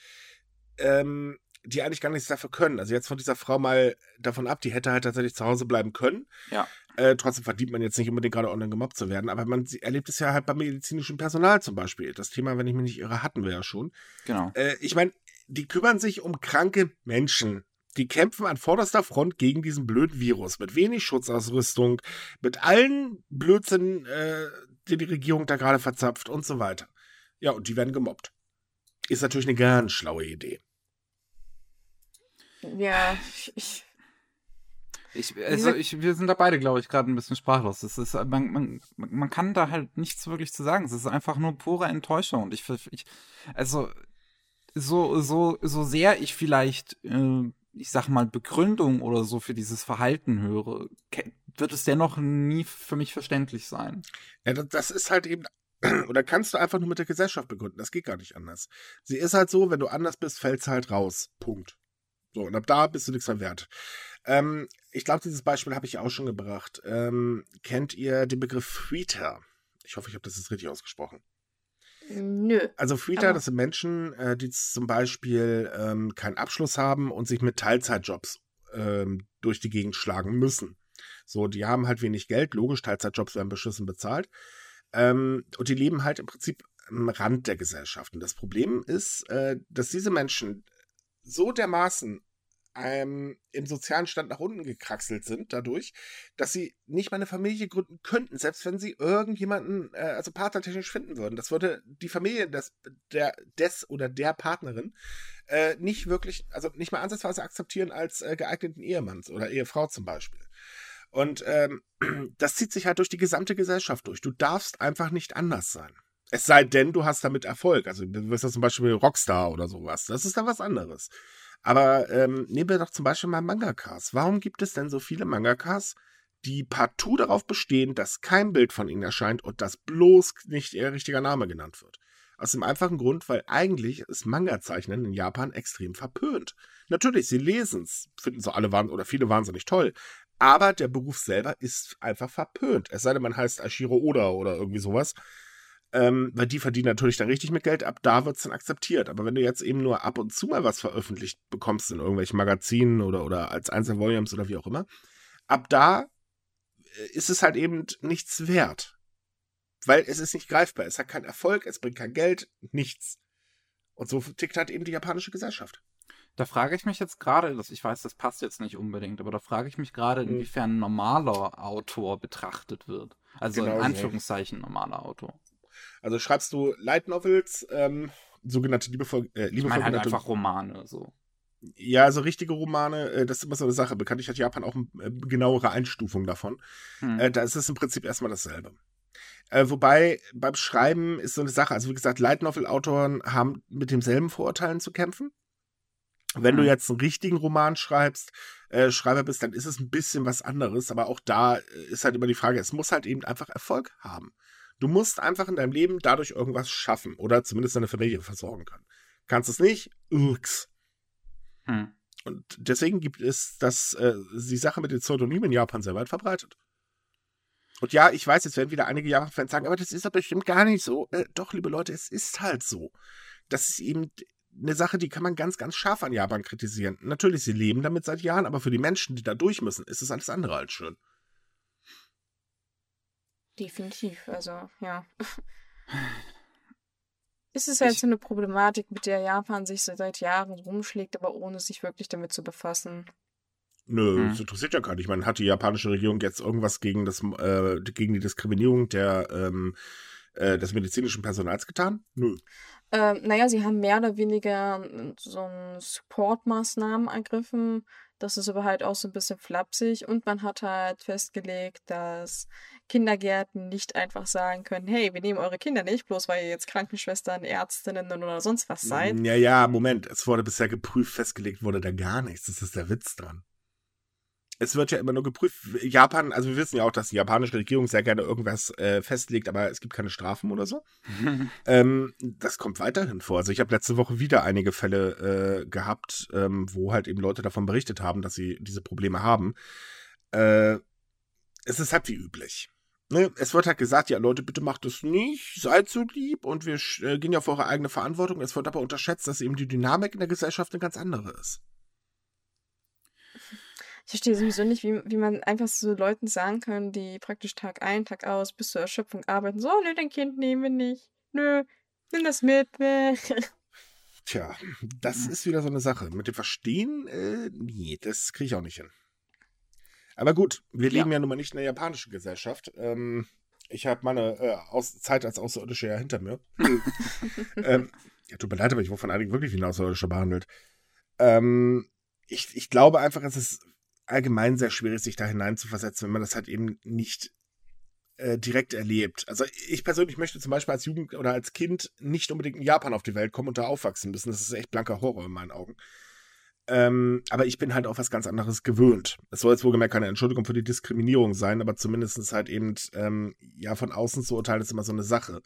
ähm, die eigentlich gar nichts dafür können. Also jetzt von dieser Frau mal davon ab, die hätte halt tatsächlich zu Hause bleiben können. Ja. Äh, trotzdem verdient man jetzt nicht unbedingt gerade online gemobbt zu werden, aber man erlebt es ja halt beim medizinischen Personal zum Beispiel. Das Thema, wenn ich mich nicht irre, hatten wir ja schon. Genau. Äh, ich meine, die kümmern sich um kranke Menschen. Die kämpfen an vorderster Front gegen diesen blöden Virus mit wenig Schutzausrüstung, mit allen Blödsinn, äh, die die Regierung da gerade verzapft und so weiter. Ja, und die werden gemobbt. Ist natürlich eine ganz schlaue Idee. Ja, ich, Ich, also ich, wir sind da beide, glaube ich, gerade ein bisschen sprachlos. Es ist, man, man, man kann da halt nichts wirklich zu sagen. Es ist einfach nur pure Enttäuschung. Und ich, ich also so, so, so sehr ich vielleicht, äh, ich sag mal, Begründung oder so für dieses Verhalten höre, wird es dennoch nie für mich verständlich sein. Ja, das, das ist halt eben, oder kannst du einfach nur mit der Gesellschaft begründen. Das geht gar nicht anders. Sie ist halt so, wenn du anders bist, fällt's halt raus. Punkt. So, und ab da bist du nichts mehr wert. Ähm, ich glaube, dieses Beispiel habe ich auch schon gebracht. Ähm, kennt ihr den Begriff Freeter? Ich hoffe, ich habe das jetzt richtig ausgesprochen. nö. Also Freeter, das sind Menschen, äh, die zum Beispiel ähm, keinen Abschluss haben und sich mit Teilzeitjobs ähm, durch die Gegend schlagen müssen. So, die haben halt wenig Geld, logisch, Teilzeitjobs werden beschissen bezahlt. Ähm, und die leben halt im Prinzip am Rand der Gesellschaft. Und das Problem ist, äh, dass diese Menschen so dermaßen ähm, im sozialen Stand nach unten gekraxelt sind dadurch, dass sie nicht mal eine Familie gründen könnten, selbst wenn sie irgendjemanden, äh, also partnertechnisch finden würden. Das würde die Familie des, der, des oder der Partnerin äh, nicht wirklich, also nicht mal ansatzweise akzeptieren als äh, geeigneten Ehemann oder Ehefrau zum Beispiel. Und ähm, das zieht sich halt durch die gesamte Gesellschaft durch. Du darfst einfach nicht anders sein. Es sei denn, du hast damit Erfolg. Also du wirst ja zum Beispiel Rockstar oder sowas. Das ist dann was anderes. Aber ähm, nehmen wir doch zum Beispiel mal Mangakas. Warum gibt es denn so viele Mangakas, die partout darauf bestehen, dass kein Bild von ihnen erscheint und dass bloß nicht ihr richtiger Name genannt wird? Aus dem einfachen Grund, weil eigentlich ist Manga-Zeichnen in Japan extrem verpönt. Natürlich, sie lesen's, finden so alle oder viele wahnsinnig toll. Aber der Beruf selber ist einfach verpönt. Es sei denn, man heißt Ashiro Oda oder irgendwie sowas. Ähm, weil die verdienen natürlich dann richtig mit Geld ab, da wird's dann akzeptiert. Aber wenn du jetzt eben nur ab und zu mal was veröffentlicht bekommst in irgendwelchen Magazinen oder, oder als Einzelvolumes oder wie auch immer, ab da äh, ist es halt eben nichts wert. Weil es ist nicht greifbar, es hat keinen Erfolg, es bringt kein Geld, nichts. Und so tickt halt eben die japanische Gesellschaft. Da frage ich mich jetzt gerade, ich weiß, das passt jetzt nicht unbedingt, aber da frage ich mich gerade, Mhm. inwiefern ein normaler Autor betrachtet wird. Also Genau in so. Anführungszeichen normaler Autor. Also schreibst du Light Novels, ähm, sogenannte liebevoll, äh, Ich liebevoll meine halt einfach Romane, so. Ja, also richtige Romane, äh, das ist immer so eine Sache. Bekanntlich hat Japan auch eine äh, genauere Einstufung davon. Hm. Äh, da ist es im Prinzip erstmal dasselbe. Wobei beim Schreiben ist so eine Sache, also wie gesagt, Light Novel-Autoren haben mit demselben Vorurteilen zu kämpfen. Wenn du Mhm. jetzt einen richtigen Roman schreibst, äh, Schreiber bist, dann ist es ein bisschen was anderes. Aber auch da ist halt immer die Frage, es muss halt eben einfach Erfolg haben. Du musst einfach in deinem Leben dadurch irgendwas schaffen oder zumindest deine Familie versorgen können. Kannst es nicht? Ups. Hm. Und deswegen gibt es das, äh, die Sache mit den Pseudonymen in Japan sehr weit verbreitet. Und ja, ich weiß, jetzt werden wieder einige Japan-Fans sagen, aber das ist doch bestimmt gar nicht so. Äh, doch, liebe Leute, es ist halt so. Das ist eben eine Sache, die kann man ganz, ganz scharf an Japan kritisieren. Natürlich, sie leben damit seit Jahren, aber für die Menschen, die da durch müssen, ist es alles andere als schön. Definitiv, also ja. Es ist halt Ich- so eine Problematik, mit der Japan sich so seit Jahren rumschlägt, aber ohne sich wirklich damit zu befassen. Nö, Hm. das interessiert ja gar nicht. Man hat die japanische Regierung jetzt irgendwas gegen das, äh, gegen die Diskriminierung der, ähm, äh, des medizinischen Personals getan? Nö. Ähm, naja, sie haben mehr oder weniger so ein Support-Maßnahmen ergriffen, Das ist aber halt auch so ein bisschen flapsig und man hat halt festgelegt, dass Kindergärten nicht einfach sagen können, hey, wir nehmen eure Kinder nicht, bloß weil ihr jetzt Krankenschwestern, Ärztinnen oder sonst was seid. Ja, ja, Moment. Es wurde bisher geprüft, festgelegt wurde da gar nichts. Das ist der Witz dran. Es wird ja immer nur geprüft. Japan, also wir wissen ja auch, dass die japanische Regierung sehr gerne irgendwas äh, festlegt, aber es gibt keine Strafen oder so. ähm, das kommt weiterhin vor. Also ich habe letzte Woche wieder einige Fälle äh, gehabt, ähm, wo halt eben Leute davon berichtet haben, dass sie diese Probleme haben. Äh, es ist halt wie üblich. Ne? Es wird halt gesagt, ja Leute, bitte macht das nicht, seid so lieb und wir äh, gehen ja auf eure eigene Verantwortung. Es wird aber unterschätzt, dass eben die Dynamik in der Gesellschaft eine ganz andere ist. Ich verstehe sowieso nicht, wie, wie man einfach so Leuten sagen kann, die praktisch Tag ein, Tag aus bis zur Erschöpfung arbeiten, so, nö, dein Kind nehmen wir nicht. Nö, nimm das mit. Tja, das ist wieder so eine Sache. Mit dem Verstehen, äh, nee, das kriege ich auch nicht hin. Aber gut, wir leben ja nun mal nicht in der japanischen Gesellschaft. Ähm, ich habe meine äh, Aus Zeit als Außerirdische ja hinter mir. ähm, ja, tut mir leid, aber ich wurde von einigen wirklich wie ein Außerirdischer behandelt. Ähm, ich, ich glaube einfach, es ist allgemein sehr schwierig, sich da hineinzuversetzen, wenn man das halt eben nicht äh, direkt erlebt. Also ich persönlich möchte zum Beispiel als Jugend oder als Kind nicht unbedingt in Japan auf die Welt kommen und da aufwachsen müssen. Das ist echt blanker Horror in meinen Augen. Ähm, aber ich bin halt auch was ganz anderes gewöhnt. Es soll jetzt wohlgemerkt keine Entschuldigung für die Diskriminierung sein, aber zumindest halt eben, ähm, ja, von außen zu urteilen ist immer so eine Sache.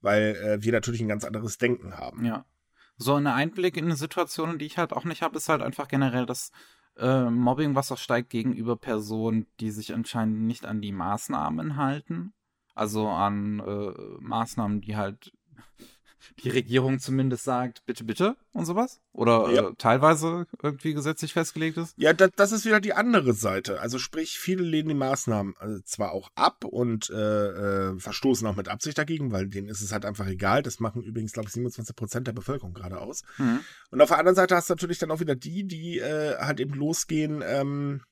Weil äh, wir natürlich ein ganz anderes Denken haben. Ja. So ein Einblick in eine Situation, die ich halt auch nicht habe, ist halt einfach generell das äh, Mobbing, was auch steigt gegenüber Personen, die sich anscheinend nicht an die Maßnahmen halten. Also an äh, Maßnahmen, die halt die Regierung zumindest sagt, bitte, bitte und sowas? Oder ja. äh, teilweise irgendwie gesetzlich festgelegt ist? Ja, das, das, ist wieder die andere Seite. Also sprich, viele lehnen die Maßnahmen also zwar auch ab und äh, äh, verstoßen auch mit Absicht dagegen, weil denen ist es halt einfach egal. Das machen übrigens, glaube ich, 27 Prozent der Bevölkerung gerade aus. Mhm. Und auf der anderen Seite hast du natürlich dann auch wieder die, die äh, halt eben losgehen ähm,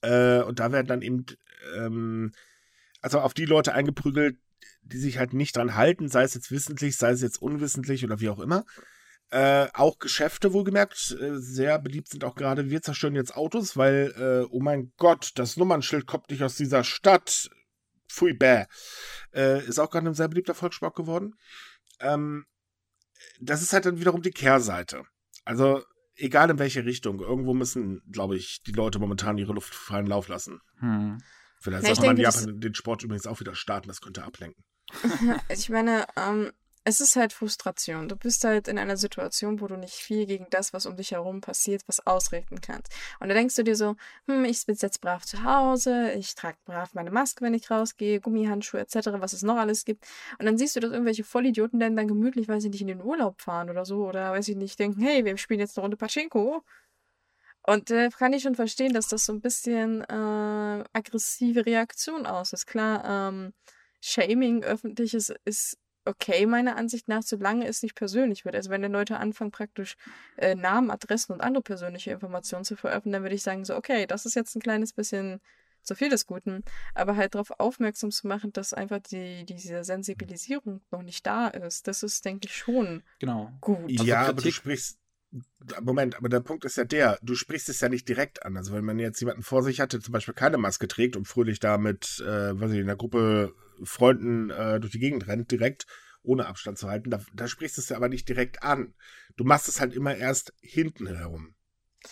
äh, und da werden dann eben ähm, also auf die Leute eingeprügelt, die sich halt nicht dran halten, sei es jetzt wissentlich, sei es jetzt unwissentlich oder wie auch immer. Äh, auch Geschäfte wohlgemerkt, äh, sehr beliebt sind auch gerade, wir zerstören jetzt Autos, weil, äh, oh mein Gott, das Nummernschild kommt nicht aus dieser Stadt. Pfui, bäh. Äh, ist auch gerade ein sehr beliebter Volksspruch geworden. Ähm, das ist halt dann wiederum die Kehrseite. Also, egal in welche Richtung, irgendwo müssen, glaube ich, die Leute momentan ihre Luft freien Lauf lassen. Hm. Vielleicht ja, sollte man Japan den Sport übrigens auch wieder starten, das könnte ablenken. ich meine, ähm, es ist halt Frustration. Du bist halt in einer Situation, wo du nicht viel gegen das, was um dich herum passiert, was ausrichten kannst. Und da denkst du dir so, hm, ich bin jetzt brav zu Hause, ich trage brav meine Maske, wenn ich rausgehe, Gummihandschuhe etc., was es noch alles gibt. Und dann siehst du, dass irgendwelche Vollidioten dann, dann gemütlich, weiß ich nicht, in den Urlaub fahren oder so, oder weiß ich nicht, denken, hey, wir spielen jetzt eine Runde Pachinko. Und da äh, kann ich schon verstehen, dass das so ein bisschen äh, aggressive Reaktion aus ist. Klar, ähm, Shaming öffentliches ist okay, meiner Ansicht nach, solange es nicht persönlich wird. Also wenn die Leute anfangen, praktisch äh, Namen, Adressen und andere persönliche Informationen zu veröffentlichen, dann würde ich sagen, so, okay, das ist jetzt ein kleines bisschen zu viel des Guten. Aber halt darauf aufmerksam zu machen, dass einfach die, diese Sensibilisierung noch nicht da ist, das ist, denke ich, schon genau. gut. Ja, also aber du sprichst Moment, aber der Punkt ist ja der, du sprichst es ja nicht direkt an. Also wenn man jetzt jemanden vor sich hatte, zum Beispiel keine Maske trägt und fröhlich da mit, äh, weiß ich, in einer Gruppe Freunden äh, durch die Gegend rennt, direkt, ohne Abstand zu halten, da, da sprichst du es ja aber nicht direkt an. Du machst es halt immer erst hinten herum.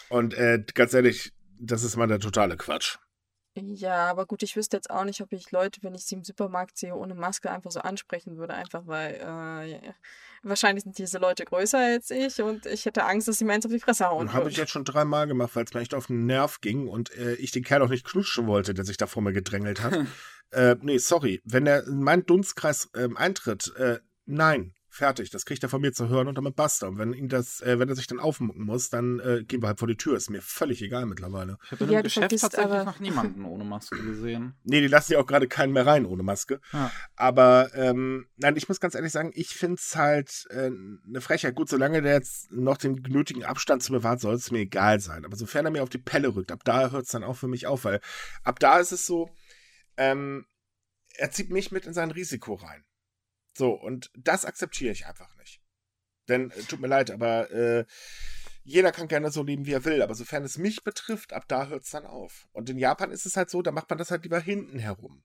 Und äh, ganz ehrlich, das ist mal der totale Quatsch. Ja, aber gut, ich wüsste jetzt auch nicht, ob ich Leute, wenn ich sie im Supermarkt sehe, ohne Maske einfach so ansprechen würde, einfach weil äh, wahrscheinlich sind diese Leute größer als ich und ich hätte Angst, dass sie mir eins auf die Fresse hauen. Habe ich jetzt schon dreimal gemacht, weil es mir echt auf den Nerv ging und äh, ich den Kerl auch nicht knutschen wollte, der sich da vor mir gedrängelt hat. äh, nee, sorry. Wenn er in meinen Dunstkreis äh, eintritt, äh, nein. Fertig, das kriegt er von mir zu hören und damit basta. Und wenn ihn das, äh, wenn er sich dann aufmucken muss, dann äh, gehen wir halt vor die Tür. Ist mir völlig egal mittlerweile. Ich habe in ja, Geschäft tatsächlich aber... noch niemanden ohne Maske gesehen. Nee, die lassen ja auch gerade keinen mehr rein ohne Maske. Ja. Aber ähm, nein, ich muss ganz ehrlich sagen, ich finde es halt äh, eine Frechheit. Gut, solange der jetzt noch den nötigen Abstand zu bewahrt, soll es mir egal sein. Aber sofern er mir auf die Pelle rückt, ab da hört es dann auch für mich auf, weil ab da ist es so, ähm, er zieht mich mit in sein Risiko rein. So, und das akzeptiere ich einfach nicht. Denn, äh, tut mir leid, aber äh, jeder kann gerne so leben, wie er will, aber sofern es mich betrifft, ab da hört es dann auf. Und in Japan ist es halt so, da macht man das halt lieber hinten herum.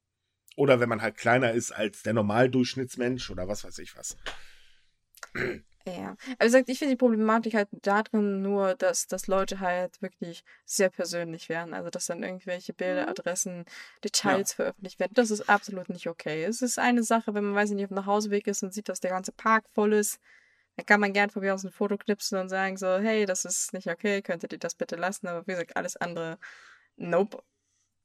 Oder wenn man halt kleiner ist als der Normaldurchschnittsmensch oder was weiß ich was. Ja. Aber wie gesagt, ich finde die Problematik halt darin nur, dass, dass Leute halt wirklich sehr persönlich werden. Also, dass dann irgendwelche Bilder, Adressen, Details veröffentlicht werden. Das ist absolut nicht okay. Es ist eine Sache, wenn man, weiß ich nicht, auf dem Nachhauseweg ist und sieht, dass der ganze Park voll ist, dann kann man gern von mir aus ein Foto knipsen und sagen so, hey, das ist nicht okay, könntet ihr das bitte lassen? Aber wie gesagt, alles andere, nope.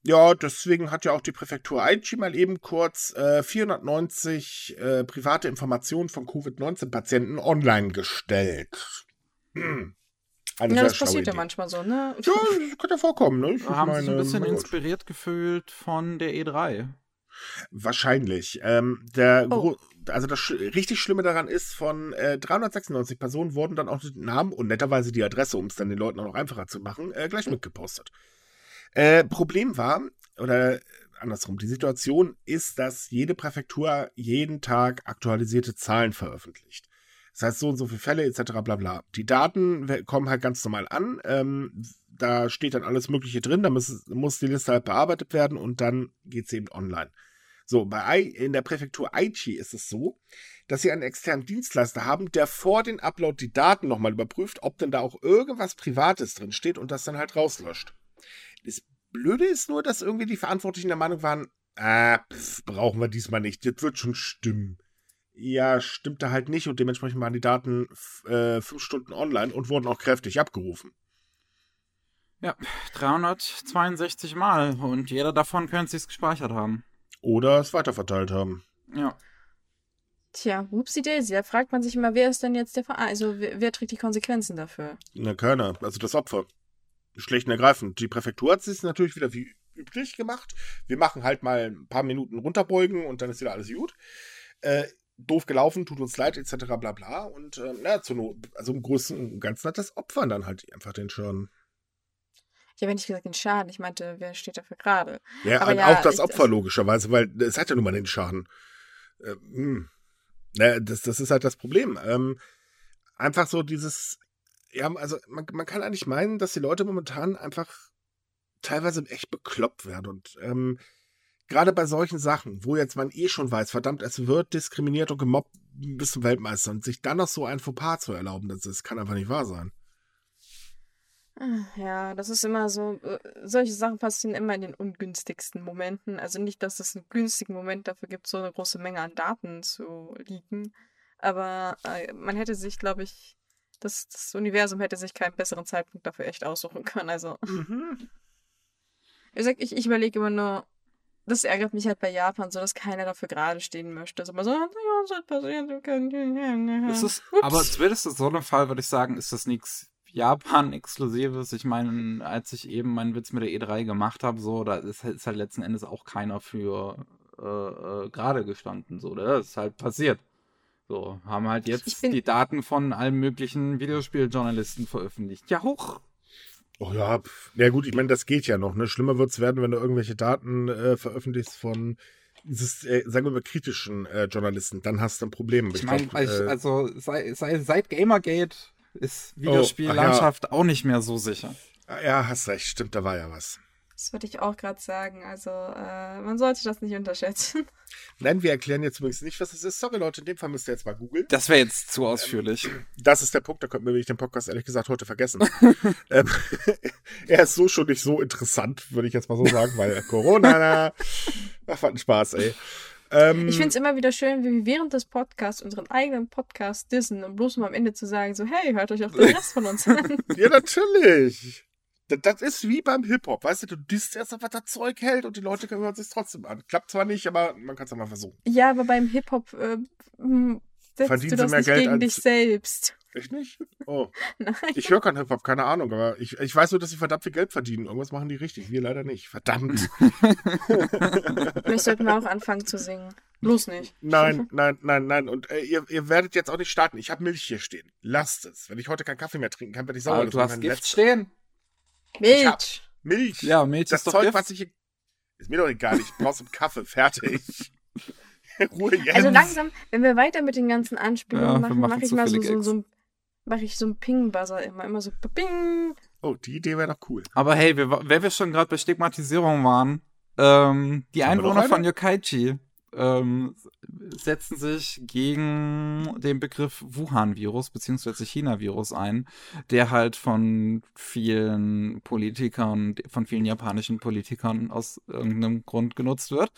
Ja, deswegen hat ja auch die Präfektur Aichi mal eben kurz äh, 490 äh, private Informationen von Covid-19-Patienten online gestellt. Hm. Eine Ja, das passiert ja Idee. manchmal so, ne? Ja, das kann ja vorkommen, ne? Ich Haben sich ein meine, bisschen inspiriert gefühlt von der E E3. Wahrscheinlich. Ähm, der Oh. Also das sch richtig Schlimme daran ist, von äh, 396 Personen wurden dann auch die Namen und netterweise die Adresse, um es dann den Leuten auch noch einfacher zu machen, äh, gleich mitgepostet. Äh, Problem war, oder andersrum, die Situation ist, dass jede Präfektur jeden Tag aktualisierte Zahlen veröffentlicht. Das heißt, so und so viele Fälle etc. bla bla. Die Daten kommen halt ganz normal an. Ähm, da steht dann alles Mögliche drin, da muss, muss die Liste halt bearbeitet werden und dann geht sie eben online. So, bei in der Präfektur Aichi ist es so, dass sie einen externen Dienstleister haben, der vor den Upload die Daten nochmal überprüft, ob denn da auch irgendwas Privates drin steht und das dann halt rauslöscht. Das Blöde ist nur, dass irgendwie die Verantwortlichen der Meinung waren, ah, pf, brauchen wir diesmal nicht, das wird schon stimmen. Ja, stimmte halt nicht und dementsprechend waren die Daten äh, fünf Stunden online und wurden auch kräftig abgerufen. Ja, 362 Mal und jeder davon könnte sich's gespeichert haben. Oder es weiterverteilt haben. Ja. Tja, whoopsie daisy. Da fragt man sich immer, wer ist denn jetzt der Verein? Also, wer, wer trägt die Konsequenzen dafür? Na, keiner. Also das Opfer. Schlecht und ergreifend. Die Präfektur hat es natürlich wieder wie üblich gemacht. Wir machen halt mal ein paar Minuten runterbeugen und dann ist wieder alles gut. Äh, doof gelaufen, tut uns leid, etc. bla bla. Und äh, na, zur Not, also im Großen und Ganzen hat das Opfer dann halt einfach den Schaden. Ich habe ja nicht gesagt den Schaden, ich meinte, wer steht dafür gerade? Ja, Aber ja, auch das ich- Opfer logischerweise, weil es hat ja nun mal den Schaden. Äh, hm. Na, das, das ist halt das Problem. Ähm, einfach so dieses, ja, also man, man kann eigentlich meinen, dass die Leute momentan einfach teilweise echt bekloppt werden. Und ähm, gerade bei solchen Sachen, wo jetzt man eh schon weiß, verdammt, es wird diskriminiert und gemobbt bis zum Weltmeister und sich dann noch so ein Fauxpas zu erlauben, das, das kann einfach nicht wahr sein. Ah, Ja, das ist immer so, äh, solche Sachen passieren immer in den ungünstigsten Momenten. Also nicht, dass es einen günstigen Moment dafür gibt, so eine große Menge an Daten zu leaken. Aber äh, man hätte sich, glaube ich, das, das Universum hätte sich keinen besseren Zeitpunkt dafür echt aussuchen können. Also, gesagt, ich, ich überlege immer nur, das ärgert mich halt bei Japan so, dass keiner dafür gerade stehen möchte. Also immer so, ja, es hat passiert. Das ist, Ups. aber zumindest in so einem Fall würde ich sagen, ist das nichts Japan-Exklusives. Ich meine, als ich eben meinen Witz mit der E3 gemacht habe, so, da ist, ist halt letzten Endes auch keiner für äh, äh, gerade gestanden. So, das ist halt passiert. So, haben halt Ich jetzt die Daten von allen möglichen Videospieljournalisten veröffentlicht. Ja, hoch! Oh ja, pf, ja gut, ich meine, das geht ja noch. Ne? Schlimmer wird es werden, wenn du irgendwelche Daten äh, veröffentlichst von, dieses, äh, sagen wir mal, kritischen äh, Journalisten. Dann hast du ein Problem. Aber Ich meine, glaub, äh, also sei, sei, seit Gamergate ist Videospiellandschaft auch nicht mehr so sicher. ja, hast recht, stimmt, da war ja was. Das würde ich auch gerade sagen. Also, äh, man sollte das nicht unterschätzen. Nein, wir erklären jetzt übrigens nicht, was es ist. Sorry, Leute, in dem Fall müsst ihr jetzt mal googeln. Das wäre jetzt zu ausführlich. Das ist der Punkt, da könnten wir wirklich den Podcast ehrlich gesagt heute vergessen. ähm, er ist so schon nicht so interessant, würde ich jetzt mal so sagen, weil Corona. Ach, was ein Spaß, ey. Ähm, Ich finde es immer wieder schön, wie wir während des Podcasts unseren eigenen Podcast dissen und bloß um am Ende zu sagen, so, hey, hört euch auch den Rest von uns an. Ja, natürlich. Das, das ist wie beim Hip-Hop, weißt du, du disst erst, was das Zeug hält und die Leute hören sich trotzdem an. Klappt zwar nicht, aber man kann es ja mal versuchen. ja, aber beim Hip-Hop äh, setzt Verdienen du sie das mehr nicht Geld gegen als- dich selbst. Echt nicht? Oh, Nein. ich höre keinen Hip-Hop, keine Ahnung, aber ich, ich weiß nur, dass sie verdammt viel Geld verdienen. Irgendwas machen die richtig, wir leider nicht. Verdammt. Vielleicht sollten wir auch anfangen zu singen. Bloß nicht. Nein, nein, nein, nein. Und äh, ihr, ihr werdet jetzt auch nicht starten. Ich habe Milch hier stehen. Lasst es. Wenn ich heute keinen Kaffee mehr trinken kann, werde ich sauer. Aber Das du hast Gift letzter. stehen? Milch. Milch. Ja, Milch das ist doch Zeug, Gift. was ich. Ist mir doch egal. Ich brauche einen Kaffee. Fertig. Ruhe jetzt. Also langsam, wenn wir weiter mit den ganzen Anspielungen Ja, machen, mache ich mal so, so, so ein mache ich so einen Ping-Buzzer immer, immer so Ping. Oh, die Idee wäre doch cool. Aber hey, wir, wenn wir schon gerade bei Stigmatisierung waren, ähm, die Einwohner von? Yokkaichi ähm, setzen sich gegen den Begriff Wuhan-Virus beziehungsweise China-Virus ein, der halt von vielen Politikern, von vielen japanischen Politikern aus irgendeinem Grund genutzt wird.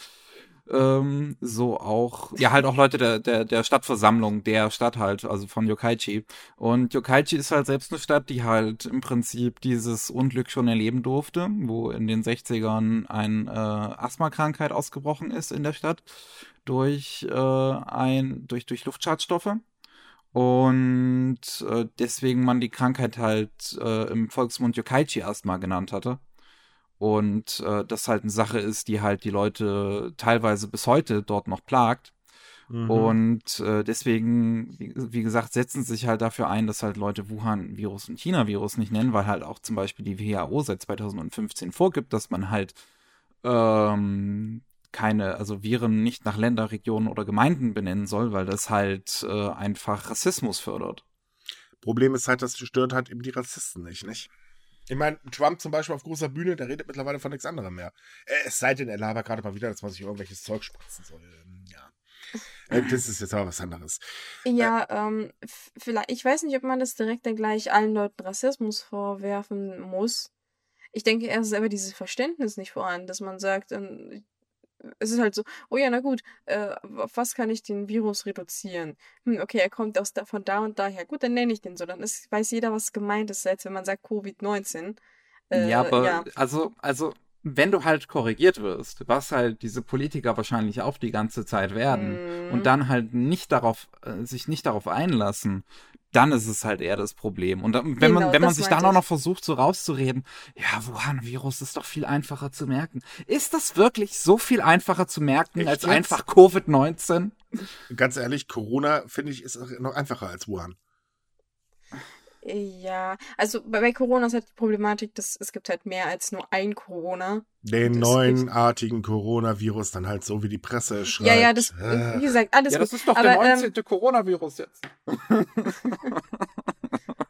Ähm, so auch, ja, halt auch Leute der, der, der Stadtversammlung, der Stadt halt, also von Yokkaichi. Und Yokkaichi ist halt selbst eine Stadt, die halt im Prinzip dieses Unglück schon erleben durfte, wo in den 60ern eine äh, Asthmakrankheit ausgebrochen ist in der Stadt durch, äh, ein, durch, durch Luftschadstoffe. Und äh, deswegen man die Krankheit halt äh, im Volksmund Yokkaichi-Asthma genannt hatte. Und äh, das halt eine Sache ist, die halt die Leute teilweise bis heute dort noch plagt. Mhm. Und äh, deswegen, wie, wie gesagt, setzen sich halt dafür ein, dass halt Leute Wuhan-Virus und China-Virus nicht nennen, weil halt auch zum Beispiel die WHO seit 2015 vorgibt, dass man halt ähm, keine, also Viren nicht nach Länder, Regionen oder Gemeinden benennen soll, weil das halt äh, einfach Rassismus fördert. Problem ist halt, das stört halt eben die Rassisten nicht, nicht? Ich meine, Trump zum Beispiel auf großer Bühne, der redet mittlerweile von nichts anderem mehr. Äh, Es sei denn, er labert gerade mal wieder, dass man sich irgendwelches Zeug spritzen soll. Ähm, Ja. Äh, Das ist jetzt aber was anderes. Ja, ähm, f- vielleicht, ich weiß nicht, ob man das direkt dann gleich allen Leuten Rassismus vorwerfen muss. Ich denke, er ist aber dieses Verständnis nicht vorhanden, dass man sagt, ähm, es ist halt so, oh ja, na gut, äh, auf was kann ich den Virus reduzieren? Hm, okay, er kommt aus da, von da und daher. Gut, dann nenne ich den so. Dann ist, weiß jeder, was gemeint ist, als wenn man sagt Covid-19. Äh, ja, aber ja. also, also, wenn du halt korrigiert wirst, was halt diese Politiker wahrscheinlich auch die ganze Zeit werden, Mhm. und dann halt nicht darauf, äh, sich nicht darauf einlassen, dann ist es halt eher das Problem. Und dann, wenn man, Genau, wenn man sich dann auch noch versucht, so rauszureden, ja, Wuhan-Virus ist doch viel einfacher zu merken. Ist das wirklich so viel einfacher zu merken Echt als jetzt? einfach Covid-19? Ganz ehrlich, Corona, finde ich, ist noch einfacher als Wuhan. Ja, also bei, bei Corona ist halt die Problematik, dass es gibt halt mehr als nur ein Corona. Den neuenartigen Coronavirus dann halt so, wie die Presse schreibt. Ja, ja, das, Äh. wie gesagt, alles Ja, gut. das ist doch Aber, der ähm, 19. Coronavirus jetzt.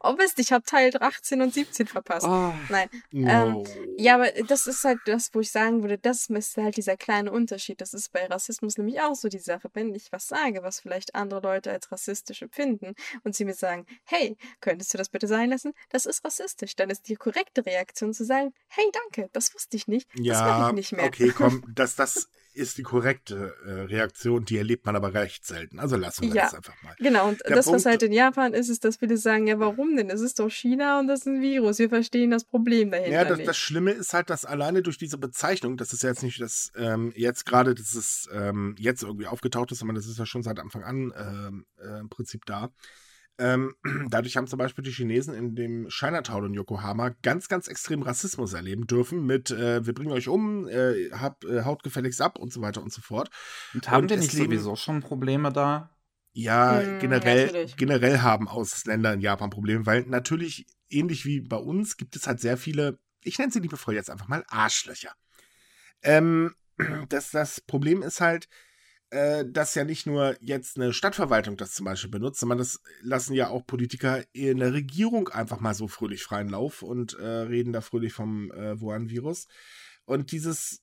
Oh Mist, ich habe Teil 18 und 17 verpasst. Oh. Nein. No. Ja, aber das ist halt das, wo ich sagen würde, das ist halt dieser kleine Unterschied. Das ist bei Rassismus nämlich auch so die Sache. Wenn ich was sage, was vielleicht andere Leute als rassistisch empfinden und sie mir sagen, hey, könntest du das bitte sein lassen? Das ist rassistisch. Dann ist die korrekte Reaktion zu sagen, hey, danke, das wusste ich nicht. Das mache Ja, ich nicht mehr. okay, komm, das, das ist die korrekte äh, Reaktion, die erlebt man aber recht selten. Also lassen wir Ja. das einfach mal. Genau, und Der das, was Punkt- halt in Japan ist, ist, dass viele sagen, ja, warum denn? Es ist doch China und das ist ein Virus. Wir verstehen das Problem dahinter Ja, das, nicht. das Schlimme ist halt, dass alleine durch diese Bezeichnung, das ist ja jetzt nicht das, ähm, jetzt gerade, dass es ähm, jetzt irgendwie aufgetaucht ist, sondern das ist ja schon seit Anfang an ähm, äh, im Prinzip da. Ähm, dadurch haben zum Beispiel die Chinesen in dem Chinatown in Yokohama ganz, ganz extrem Rassismus erleben dürfen mit äh, wir bringen euch um, äh, hab, äh, haut gefälligst ab und so weiter und so fort. Und haben Und wir nicht sowieso schon Probleme da? Ja, Mm, generell, natürlich. generell haben Ausländer in Japan Probleme, weil natürlich, ähnlich wie bei uns, gibt es halt sehr viele, ich nenne sie liebevoll jetzt einfach mal Arschlöcher. Ähm, das, das Problem ist halt, äh, dass ja nicht nur jetzt eine Stadtverwaltung das zum Beispiel benutzt, sondern das lassen ja auch Politiker in der Regierung einfach mal so fröhlich freien Lauf und äh, reden da fröhlich vom äh, Wuhan-Virus. Und dieses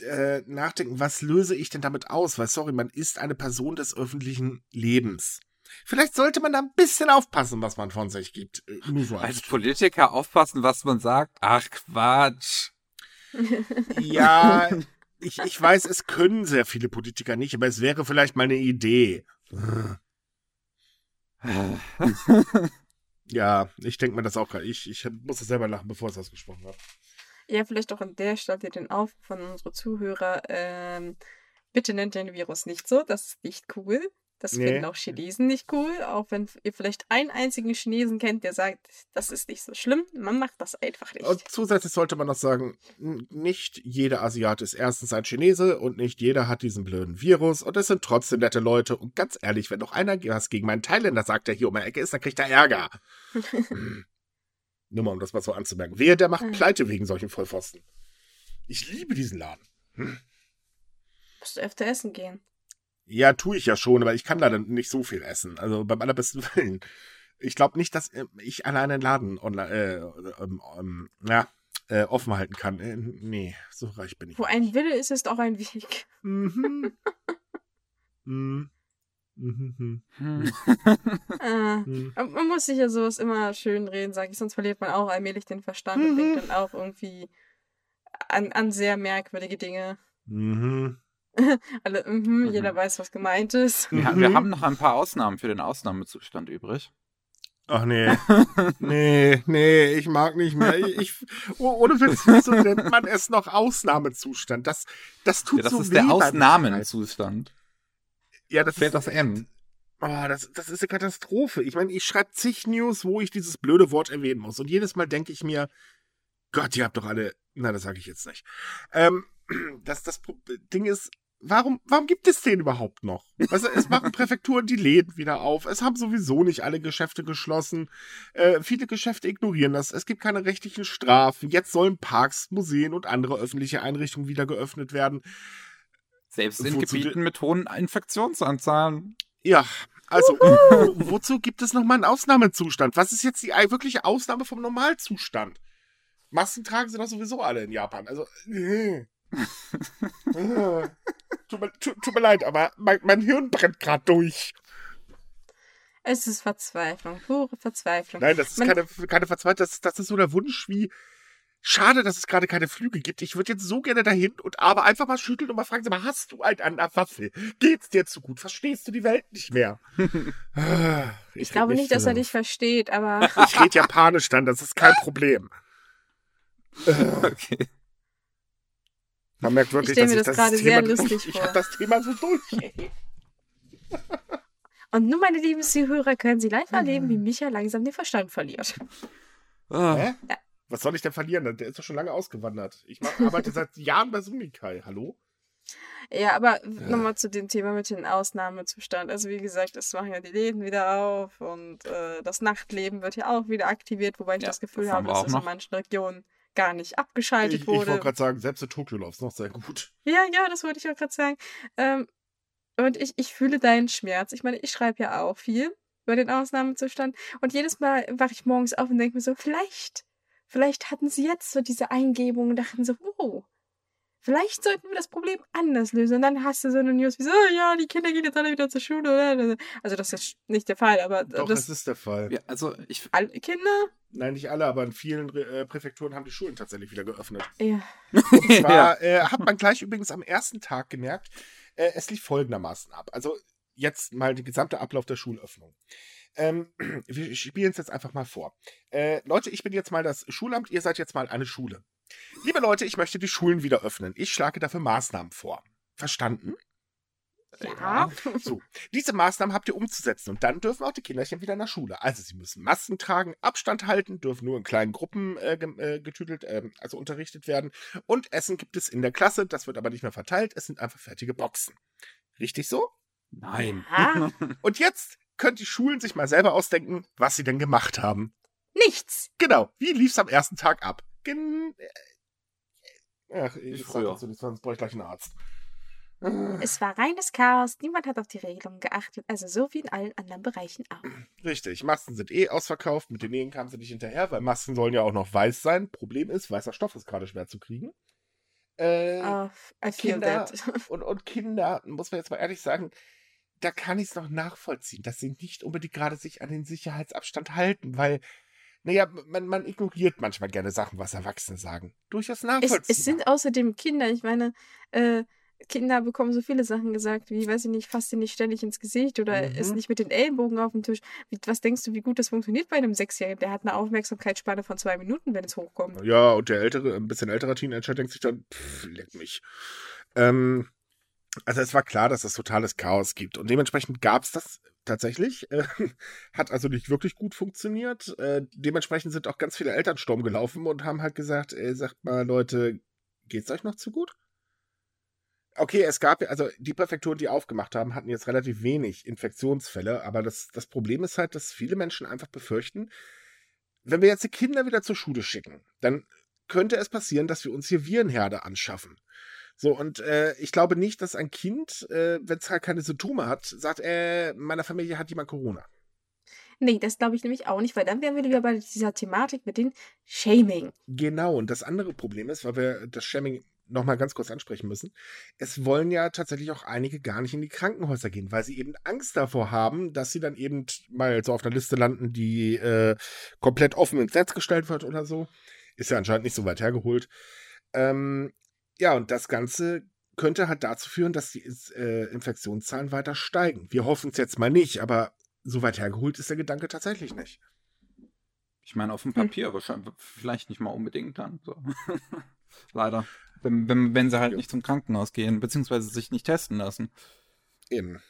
äh, Nachdenken, was löse ich denn damit aus? Weil, sorry, man ist eine Person des öffentlichen Lebens. Vielleicht sollte man da ein bisschen aufpassen, was man von sich gibt. Äh, Nur so Als als Politiker aufpassen, was man sagt? Ach, Quatsch. Ja, ich, ich weiß, es können sehr viele Politiker nicht, aber es wäre vielleicht mal eine Idee. Ja, ich denke mir das auch gerade. Ich, ich musste selber lachen, bevor ich es ausgesprochen habe. Ja, vielleicht auch an der Stelle den Aufruf von unseren Zuhörer. Ähm, bitte nennt den Virus nicht so, das ist nicht cool. Das Nee. finden auch Chinesen nicht cool, auch wenn ihr vielleicht einen einzigen Chinesen kennt, der sagt, das ist nicht so schlimm. Man macht das einfach nicht. Und zusätzlich sollte man noch sagen, nicht jeder Asiate ist erstens ein Chinese und nicht jeder hat diesen blöden Virus und es sind trotzdem nette Leute. Und ganz ehrlich, wenn doch einer was gegen meinen Thailänder sagt, der hier um die Ecke ist, dann kriegt er Ärger. Hm. Nur mal, um das mal so anzumerken. Wer, der macht. Pleite wegen solchen Vollpfosten. Ich liebe diesen Laden. Musst du öfter essen gehen. Ja, tue ich ja schon, aber ich kann leider nicht so viel essen. Also beim allerbesten Willen. Ich glaube nicht, dass äh, ich alleine einen Laden online, äh, ähm, ähm, ja, äh, offen halten kann. Äh, nee, so reich bin ich. Wo ein Wille ist, ist auch ein Weg. Mhm. mhm. Mhm. Hm. Äh, Mhm. man muss sich ja sowas immer schön reden, sage ich, sonst verliert man auch allmählich den Verstand und Mhm. denkt dann auch irgendwie an, an sehr merkwürdige Dinge. Mhm. Alle, mhm, Mhm. jeder weiß, was gemeint ist. Wir, wir haben noch ein paar Ausnahmen für den Ausnahmezustand übrig. Ach nee. nee, nee, ich mag nicht mehr. Ich, ich, oh, ohne Witz, wieso nennt man es noch Ausnahmezustand? Das, das tut Ja, das so ist weh der beim Ausnahmenzustand. Ja, das Fehlt ist, das M. Oh, das, das ist eine Katastrophe. Ich meine, ich schreibe zig News, wo ich dieses blöde Wort erwähnen muss. Und jedes Mal denke ich mir, Gott, ihr habt doch alle. Na, das sage ich jetzt nicht. Ähm, das, das Ding ist, warum, warum gibt es den überhaupt noch? Weißt du, es machen Präfekturen die Läden wieder auf. Es haben sowieso nicht alle Geschäfte geschlossen. Äh, viele Geschäfte ignorieren das. Es gibt keine rechtlichen Strafen. Jetzt sollen Parks, Museen und andere öffentliche Einrichtungen wieder geöffnet werden. Selbst in Wozu Gebieten mit hohen Infektionsanzahlen. Ja, also, wo, wozu gibt es nochmal einen Ausnahmezustand? Was ist jetzt die wirkliche Ausnahme vom Normalzustand? Masken tragen sie doch sowieso alle in Japan. Also, äh. Tut, mir, tut, tut mir leid, aber mein, mein Hirn brennt gerade durch. Es ist Verzweiflung, pure Verzweiflung. Nein, das ist Man- keine, keine Verzweiflung. Das, das ist so der Wunsch wie, schade, dass es gerade keine Flüge gibt. Ich würde jetzt so gerne dahin und aber einfach mal schütteln und mal fragen, mal, hast du einen an der Waffe? Geht's dir zu gut? Verstehst du die Welt nicht mehr? Ah, ich glaube nicht, dass er dich versteht, aber Ich rede Japanisch dann, das ist kein Problem. Okay. Man merkt wirklich, Ich stell mir dass das ich gerade Thema, sehr lustig Ich vor. habe das Thema so durch. Und nun, meine lieben Zuhörer, können Sie live erleben, Mhm. wie Micha langsam den Verstand verliert. Ah, Hä? Was soll ich denn verlieren? Der ist doch schon lange ausgewandert. Ich mach, arbeite seit Jahren bei Sumikai. Hallo? Ja, aber nochmal zu dem Thema mit dem Ausnahmezustand. Also wie gesagt, es machen ja die Läden wieder auf und äh, das Nachtleben wird ja auch wieder aktiviert, wobei ich Ja, das Gefühl das habe, dass das in manchen Regionen gar nicht abgeschaltet Ich, ich wollte wurde. gerade sagen, selbst in Tokio läuft es noch sehr gut. Ja, ja, das wollte ich auch gerade sagen. Ähm, und ich, ich fühle deinen Schmerz. Ich meine, ich schreibe ja auch viel über den Ausnahmezustand. Und jedes Mal wache ich morgens auf und denke mir so, vielleicht, vielleicht hatten sie jetzt so diese Eingebung und dachten so, oh, vielleicht sollten wir das Problem anders lösen. Und dann hast du so eine News wie so, oh, ja, die Kinder gehen jetzt alle wieder zur Schule. Oder? Also das ist nicht der Fall, aber Doch, das, das ist der Fall. ja, also ich, alle Kinder? Nein, nicht alle, aber in vielen äh, Präfekturen haben die Schulen tatsächlich wieder geöffnet. Ja. Und zwar äh, hat man gleich übrigens am ersten Tag gemerkt, äh, es lief folgendermaßen ab. Also jetzt mal der gesamte Ablauf der Schulöffnung. Ähm, wir spielen es jetzt einfach mal vor. Äh, Leute, ich bin jetzt mal das Schulamt, ihr seid jetzt mal eine Schule. Liebe Leute, ich möchte die Schulen wieder öffnen. Ich schlage dafür Maßnahmen vor. Verstanden? Ja. So, diese Maßnahmen habt ihr umzusetzen und dann dürfen auch die Kinderchen wieder nach Schule. Also sie müssen Masken tragen, Abstand halten, dürfen nur in kleinen Gruppen äh, äh, getütelt, ähm, also unterrichtet werden. Und Essen gibt es in der Klasse, das wird aber nicht mehr verteilt, es sind einfach fertige Boxen. Richtig so? nein. Ah, Und jetzt können die Schulen sich mal selber ausdenken, was sie denn gemacht haben. nichts. Genau, wie lief's am ersten Tag ab? Gen äh, Ach, ich sag früher. dazu sonst brauche ich gleich einen Arzt. Es war reines Chaos. Niemand hat auf die Regelungen geachtet. Also so wie in allen anderen Bereichen auch. Richtig, Masken sind eh ausverkauft. Mit den Nähen kamen sie nicht hinterher, weil Masken sollen ja auch noch weiß sein. Problem ist, weißer Stoff ist gerade schwer zu kriegen. Äh, Oh, Kinder und, und Kinder, muss man jetzt mal ehrlich sagen, da kann ich es noch nachvollziehen, dass sie nicht unbedingt gerade sich an den Sicherheitsabstand halten, weil, naja, man, man ignoriert manchmal gerne Sachen, was Erwachsene sagen. Durchaus Es, nachvollziehbar. es sind außerdem Kinder. Ich meine, äh, Kinder bekommen so viele Sachen gesagt, wie, weiß ich nicht, fass dir nicht ständig ins Gesicht oder Mhm. ist nicht mit den Ellenbogen auf dem Tisch. Wie, was denkst du, wie gut das funktioniert bei einem Sechsjährigen? Der hat eine Aufmerksamkeitsspanne von zwei Minuten, wenn es hochkommt. Ja, und der ältere, ein bisschen ältere Teenager denkt sich dann, pff, leck mich. Ähm, also es war klar, dass es totales Chaos gibt. Und dementsprechend gab es das tatsächlich. Äh, hat also nicht wirklich gut funktioniert. Äh, dementsprechend sind auch ganz viele Eltern Sturm gelaufen und haben halt gesagt, ey, sagt mal, Leute, geht's euch noch zu gut? Okay, es gab ja, also die Präfekturen, die aufgemacht haben, hatten jetzt relativ wenig Infektionsfälle, aber das, das Problem ist halt, dass viele Menschen einfach befürchten, wenn wir jetzt die Kinder wieder zur Schule schicken, dann könnte es passieren, dass wir uns hier Virenherde anschaffen. So, und äh, ich glaube nicht, dass ein Kind, äh, wenn es halt keine Symptome hat, sagt, äh, meiner Familie hat jemand Corona. Nee, das glaube ich nämlich auch nicht, weil dann wären wir wieder bei dieser Thematik mit dem Shaming. Genau, und das andere Problem ist, weil wir das Shaming nochmal ganz kurz ansprechen müssen, es wollen ja tatsächlich auch einige gar nicht in die Krankenhäuser gehen, weil sie eben Angst davor haben, dass sie dann eben mal so auf einer Liste landen, die äh, komplett offen ins Netz gestellt wird oder so. Ist ja anscheinend nicht so weit hergeholt. Ähm, ja, und das Ganze könnte halt dazu führen, dass die äh, Infektionszahlen weiter steigen. Wir hoffen es jetzt mal nicht, aber so weit hergeholt ist der Gedanke tatsächlich nicht. Ich meine, auf dem Papier wahrscheinlich, vielleicht nicht mal unbedingt dann. So. Leider. Wenn, wenn, wenn sie halt Ja. nicht zum Krankenhaus gehen, beziehungsweise sich nicht testen lassen. Eben.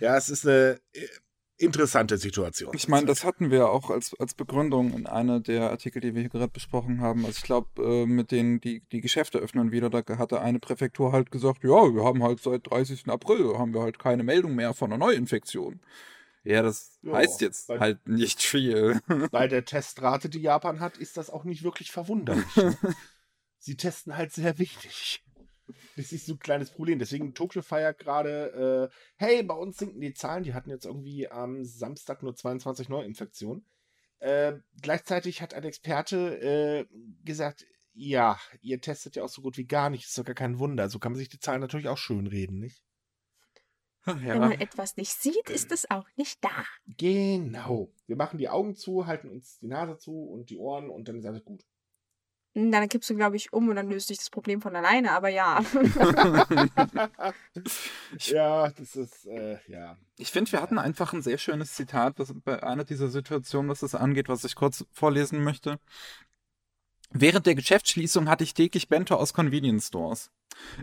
Ja, es ist eine äh, interessante Situation. Ich meine, das hatten wir auch als, als Begründung in einer der Artikel, die wir hier gerade besprochen haben. Also ich glaube, äh, mit denen die, die Geschäfte öffnen wieder, da hatte eine Präfektur halt gesagt, ja, wir haben halt seit 30. April, haben wir halt keine Meldung mehr von einer Neuinfektion. Ja, das Ja, heißt jetzt weil- halt nicht viel. Bei der Testrate, die Japan hat, ist das auch nicht wirklich verwunderlich. Sie testen halt sehr wenig. Das ist so ein kleines Problem. Deswegen Tokyo feiert gerade, äh, hey, bei uns sinken die Zahlen. Die hatten jetzt irgendwie am Samstag nur 22 Neuinfektionen. Äh, gleichzeitig hat ein Experte äh, gesagt, ja, ihr testet ja auch so gut wie gar nicht. Ist doch gar kein Wunder. So kann man sich die Zahlen natürlich auch schön reden, nicht? Wenn man etwas nicht sieht, ist es auch nicht da. Genau. Wir machen die Augen zu, halten uns die Nase zu und die Ohren und dann ist alles gut. Hm, Dann kippst du, glaube ich, um und dann löst sich das Problem von alleine, aber ja. ja, das ist, äh, ja. Ich finde, wir hatten einfach ein sehr schönes Zitat was bei einer dieser Situationen, was das angeht, was ich kurz vorlesen möchte. Während der Geschäftsschließung hatte ich täglich Bento aus Convenience Stores.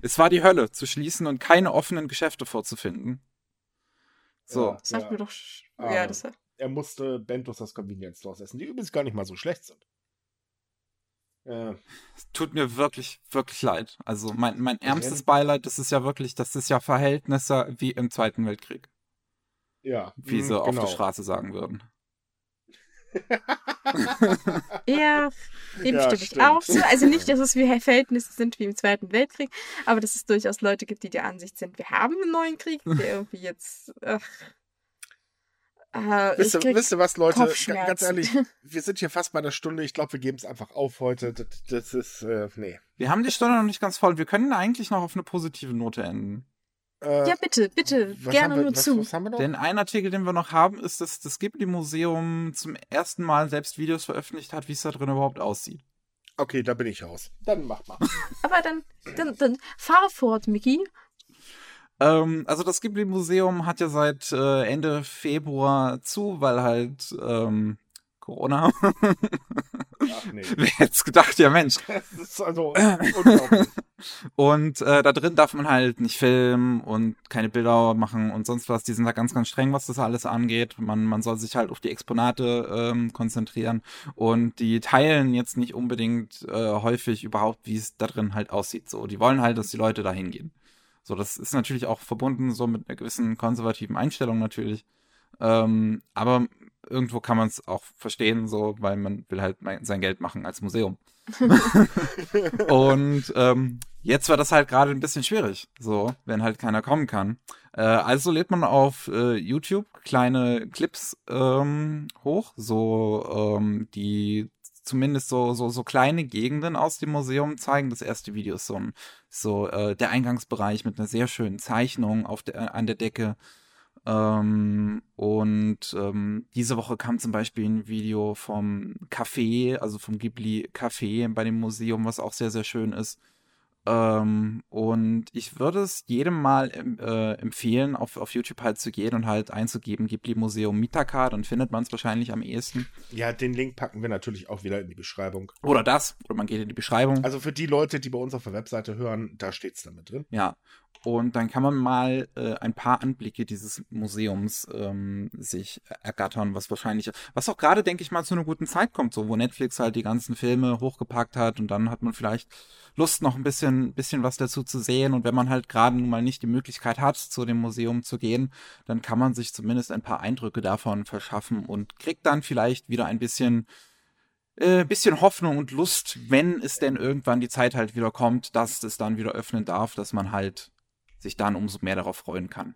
Es war die Hölle, zu schließen und keine offenen Geschäfte vorzufinden. So. Ja, Das sagt ja. mir doch. Ah. Ja, das Er musste Bentos aus Convenience Stores essen, die übrigens gar nicht mal so schlecht sind. Es tut mir wirklich, wirklich leid. Also mein, mein ärmstes Beileid, das ist ja wirklich, das ist ja Verhältnisse wie im Zweiten Weltkrieg, ja. wie sie auf genau. der Straße sagen würden. Ja, dem Ja, stimme ich stimmt. auch zu. Also nicht, dass es wie Verhältnisse sind wie im Zweiten Weltkrieg, aber dass es durchaus Leute gibt, die der Ansicht sind, wir haben einen neuen Krieg, der irgendwie jetzt. Ach, äh, Wisst ihr, wisst ihr was, Leute? Ga- Ganz ehrlich, wir sind hier fast bei einer Stunde. Ich glaube, wir geben es einfach auf heute. Das, das ist, äh, nee. Wir haben die Stunde noch nicht ganz voll. Wir können eigentlich noch auf eine positive Note enden. Äh, Ja, bitte, bitte, gerne wir, nur was, zu. Was haben wir noch? Denn ein Artikel, den wir noch haben, ist, dass das Ghibli-Museum zum ersten Mal selbst Videos veröffentlicht hat, wie es da drin überhaupt aussieht. Okay, da bin ich raus. Dann mach mal. Aber dann, dann, dann fahr fort, Miki. Ähm, also das Ghibli-Museum hat ja seit äh, Ende Februar zu, weil halt ähm, Corona. Ach nee. Wer hätte es gedacht, ja Mensch. Das ist also unglaublich. Und äh, da drin darf man halt nicht filmen und keine Bilder machen und sonst was. Die sind da ganz, ganz streng, was das alles angeht. Man, man soll sich halt auf die Exponate ähm, konzentrieren. Und die teilen jetzt nicht unbedingt äh, häufig überhaupt, wie es da drin halt aussieht. So, die wollen halt, dass die Leute da hingehen. So, das ist natürlich auch verbunden so mit einer gewissen konservativen Einstellung natürlich. Ähm, aber irgendwo kann man es auch verstehen, so, weil man will halt sein Geld machen als Museum. Und ähm, jetzt war das halt gerade ein bisschen schwierig, so, wenn halt keiner kommen kann. Äh, also lädt man auf äh, YouTube kleine Clips ähm, hoch, so ähm, die zumindest so so so kleine Gegenden aus dem Museum zeigen. Das erste Video ist so ein so äh, der Eingangsbereich mit einer sehr schönen Zeichnung auf der an der Decke. Ähm, und ähm, diese Woche kam zum Beispiel ein Video vom Café, also vom Ghibli Café bei dem Museum, was auch sehr, sehr schön ist. Ähm, und ich würde es jedem mal äh, empfehlen, auf, auf YouTube halt zu gehen und halt einzugeben, Ghibli Museum Mitaka, dann findet man es wahrscheinlich am ehesten. Ja, den Link packen wir natürlich auch wieder in die Beschreibung. Oder das, oder man geht in die Beschreibung. Also für die Leute, die bei uns auf der Webseite hören, da steht es damit drin. Ja, und dann kann man mal äh, ein paar Anblicke dieses Museums ähm, sich ergattern, was wahrscheinlich, was auch gerade, denke ich mal, zu einer guten Zeit kommt, so wo Netflix halt die ganzen Filme hochgepackt hat und dann hat man vielleicht Lust, noch ein bisschen, bisschen was dazu zu sehen. Und wenn man halt gerade nun mal nicht die Möglichkeit hat, zu dem Museum zu gehen, dann kann man sich zumindest ein paar Eindrücke davon verschaffen und kriegt dann vielleicht wieder ein bisschen äh, bisschen Hoffnung und Lust, wenn es denn irgendwann die Zeit halt wieder kommt, dass es dann wieder öffnen darf, dass man halt sich dann umso mehr darauf freuen kann.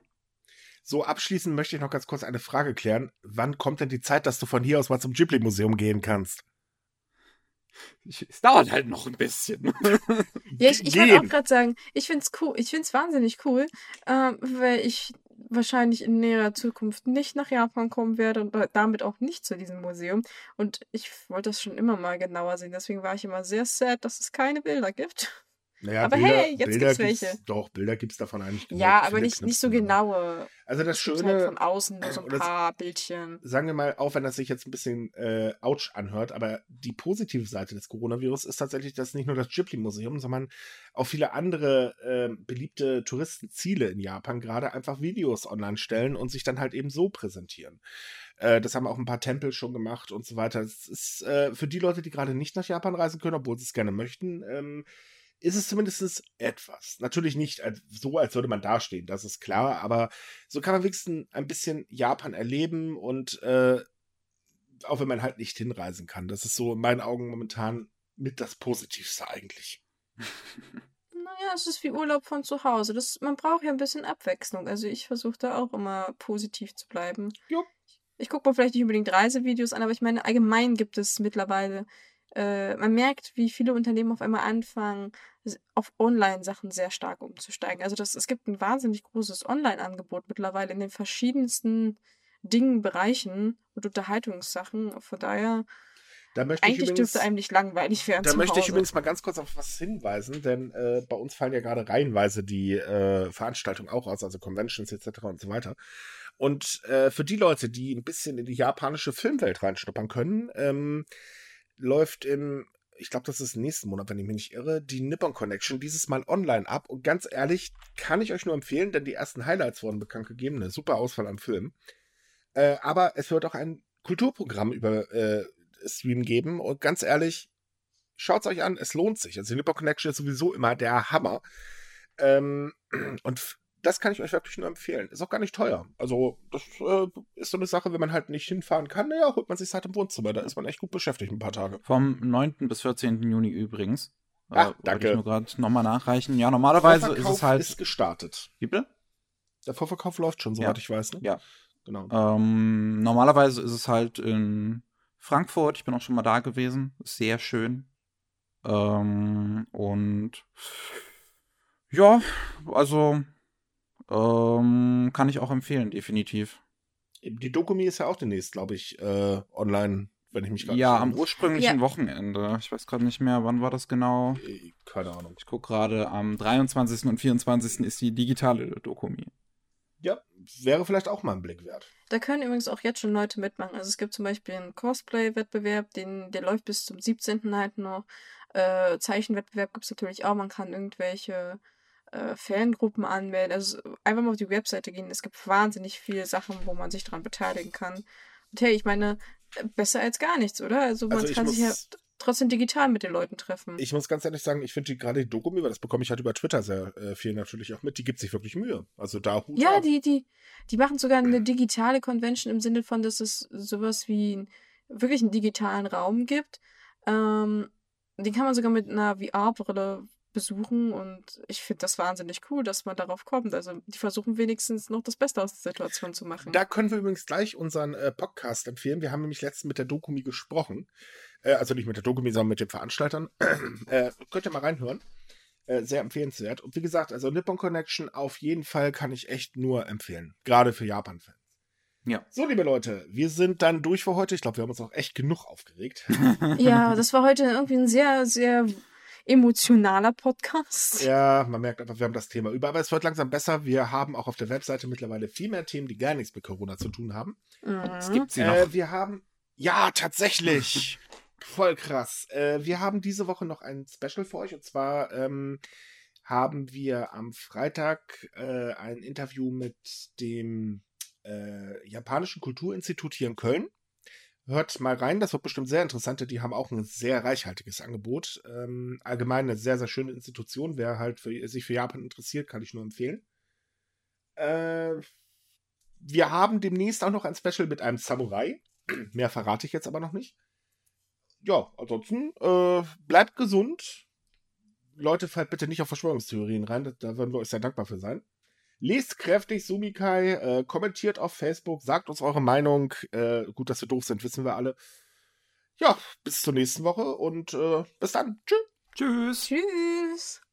So, abschließend möchte ich noch ganz kurz eine Frage klären. Wann kommt denn die Zeit, dass du von hier aus mal zum Ghibli-Museum gehen kannst? Ich, es dauert halt noch ein bisschen. Ja, ich, ich wollte auch gerade sagen, ich find's cool, ich find's wahnsinnig cool, ähm, weil ich wahrscheinlich in näherer Zukunft nicht nach Japan kommen werde und damit auch nicht zu diesem Museum. Und ich wollte das schon immer mal genauer sehen. Deswegen war ich immer sehr sad, dass es keine Bilder gibt. Naja, Aber hey, jetzt gibt's welche. Doch, Bilder gibt's davon eigentlich genug. Ja, aber nicht, nicht so genaue. Also das Es gibt Schöne, halt von außen nur so ein paar Bildchen. sagen wir mal, auch wenn das sich jetzt ein bisschen äh, ouch anhört, aber die positive Seite des Coronavirus ist tatsächlich, dass nicht nur das Ghibli-Museum, sondern auch viele andere äh, beliebte Touristenziele in Japan gerade einfach Videos online stellen und sich dann halt eben so präsentieren. Äh, das haben auch ein paar Tempel schon gemacht und so weiter. Es ist äh, für die Leute, die gerade nicht nach Japan reisen können, obwohl sie es gerne möchten, ähm, ist es zumindest etwas. Natürlich nicht so, als würde man dastehen, das ist klar, aber so kann man wenigstens ein bisschen Japan erleben und äh, auch wenn man halt nicht hinreisen kann. Das ist so in meinen Augen momentan mit das Positivste eigentlich. Naja, es ist wie Urlaub von zu Hause. Das, man braucht ja ein bisschen Abwechslung. Also ich versuche da auch immer positiv zu bleiben. Jupp. Ich gucke mir vielleicht nicht unbedingt Reisevideos an, aber ich meine, allgemein gibt es mittlerweile, äh, man merkt, wie viele Unternehmen auf einmal anfangen, auf Online-Sachen sehr stark umzusteigen. Also das, es gibt ein wahnsinnig großes Online-Angebot mittlerweile in den verschiedensten Dingen, Bereichen und Unterhaltungssachen. Von daher, ich eigentlich übrigens, dürfte einem nicht langweilig werden da möchte ich Hause. übrigens mal ganz kurz auf was hinweisen, denn äh, bei uns fallen ja gerade reihenweise die äh, Veranstaltungen auch aus, also Conventions etc. und so weiter. Und äh, für die Leute, die ein bisschen in die japanische Filmwelt reinschnuppern können, ähm, läuft im, ich glaube, das ist nächsten Monat, wenn ich mich nicht irre, die Nippon Connection dieses Mal online ab. Und ganz ehrlich, kann ich euch nur empfehlen, denn die ersten Highlights wurden bekannt gegeben. Eine super Auswahl an Filmen. Äh, aber es wird auch ein Kulturprogramm über äh, Stream geben. Und ganz ehrlich, schaut's euch an, es lohnt sich. Also die Nippon Connection ist sowieso immer der Hammer. Ähm, und das kann ich euch wirklich nur empfehlen. Ist auch gar nicht teuer. Also, das äh, ist so eine Sache, wenn man halt nicht hinfahren kann, naja, holt man sich halt im Wohnzimmer. Da ist man echt gut beschäftigt ein paar Tage. Vom 9. bis 14. Juni übrigens. Ah, wollte danke. Ich nur gerade nochmal nachreichen. Ja, normalerweise ist es halt. ist gestartet. Wie bitte? Der Vorverkauf läuft schon, Ja. soweit ich weiß. Ne? Ja. Genau. Ähm, normalerweise ist es halt in Frankfurt. Ich bin auch schon mal da gewesen. Ist Sehr schön. Ähm, und ja, also ähm, kann ich auch empfehlen, definitiv. Die Dokumi ist ja auch demnächst, glaube ich, äh, online, wenn ich mich gerade Ja, am ursprünglichen Ja. Wochenende. Ich weiß gerade nicht mehr, wann war das genau. Äh, Keine Ahnung. Ich gucke gerade, am 23. und 24. ist die digitale Dokumi. Ja, wäre vielleicht auch mal ein Blick wert. Da können übrigens auch jetzt schon Leute mitmachen. Also es gibt zum Beispiel einen Cosplay-Wettbewerb, den, der läuft bis zum 17. halt noch. Äh, Zeichenwettbewerb gibt es natürlich auch. Man kann irgendwelche äh, Fangruppen anmelden. Also einfach mal auf die Webseite gehen. Es gibt wahnsinnig viele Sachen, wo man sich dran beteiligen kann. Und hey, ich meine, äh, besser als gar nichts, oder? Also man Also kann sich ja trotzdem digital mit den Leuten treffen. Ich muss ganz ehrlich sagen, ich finde die gerade die Dokumi, weil das bekomme ich halt über Twitter sehr äh, viel natürlich auch mit, die gibt sich wirklich Mühe. Also da Hut Ja, ab. die, die, die machen sogar eine digitale Convention im Sinne von, dass es sowas wie ein, wirklich einen digitalen Raum gibt. Ähm, den kann man sogar mit einer VR-Brille besuchen und ich finde das wahnsinnig cool, dass man darauf kommt. Also die versuchen wenigstens noch das Beste aus der Situation zu machen. Da können wir übrigens gleich unseren äh, Podcast empfehlen. Wir haben nämlich letztens mit der Dokumi gesprochen. Äh, also nicht mit der Dokumi, sondern mit den Veranstaltern. äh, könnt ihr mal reinhören. Äh, sehr empfehlenswert. Und wie gesagt, also Nippon Connection auf jeden Fall kann ich echt nur empfehlen. Gerade für Japan-Fans. Ja. So, liebe Leute, wir sind dann durch für heute. Ich glaube, wir haben uns auch echt genug aufgeregt. ja, das war heute irgendwie ein sehr, sehr emotionaler Podcast. ja, man merkt einfach, wir haben das Thema über. Aber es wird langsam besser. Wir haben auch auf der Webseite mittlerweile viel mehr Themen, die gar nichts mit Corona zu tun haben. Es Mhm. gibt sie noch. Äh, wir haben. Ja, tatsächlich. Voll krass. Äh, wir haben diese Woche noch ein Special für euch. Und zwar ähm, haben wir am Freitag äh, ein Interview mit dem äh, Japanischen Kulturinstitut hier in Köln. Hört mal rein, das wird bestimmt sehr interessant. Die haben auch ein sehr reichhaltiges Angebot. Ähm, allgemein eine sehr, sehr schöne Institution. Wer halt für, sich für Japan interessiert, kann ich nur empfehlen. Äh, wir haben demnächst auch noch ein Special mit einem Samurai. Mehr verrate ich jetzt aber noch nicht. Ja, ansonsten äh, bleibt gesund. Leute, fallt bitte nicht auf Verschwörungstheorien rein. Da- Da würden wir euch sehr dankbar für sein. Lest kräftig Sumikai, äh, kommentiert auf Facebook, sagt uns eure Meinung. Äh, gut, dass wir doof sind, wissen wir alle. Ja, bis zur nächsten Woche und äh, bis dann. Tschüss. Tschüss. Tschüss.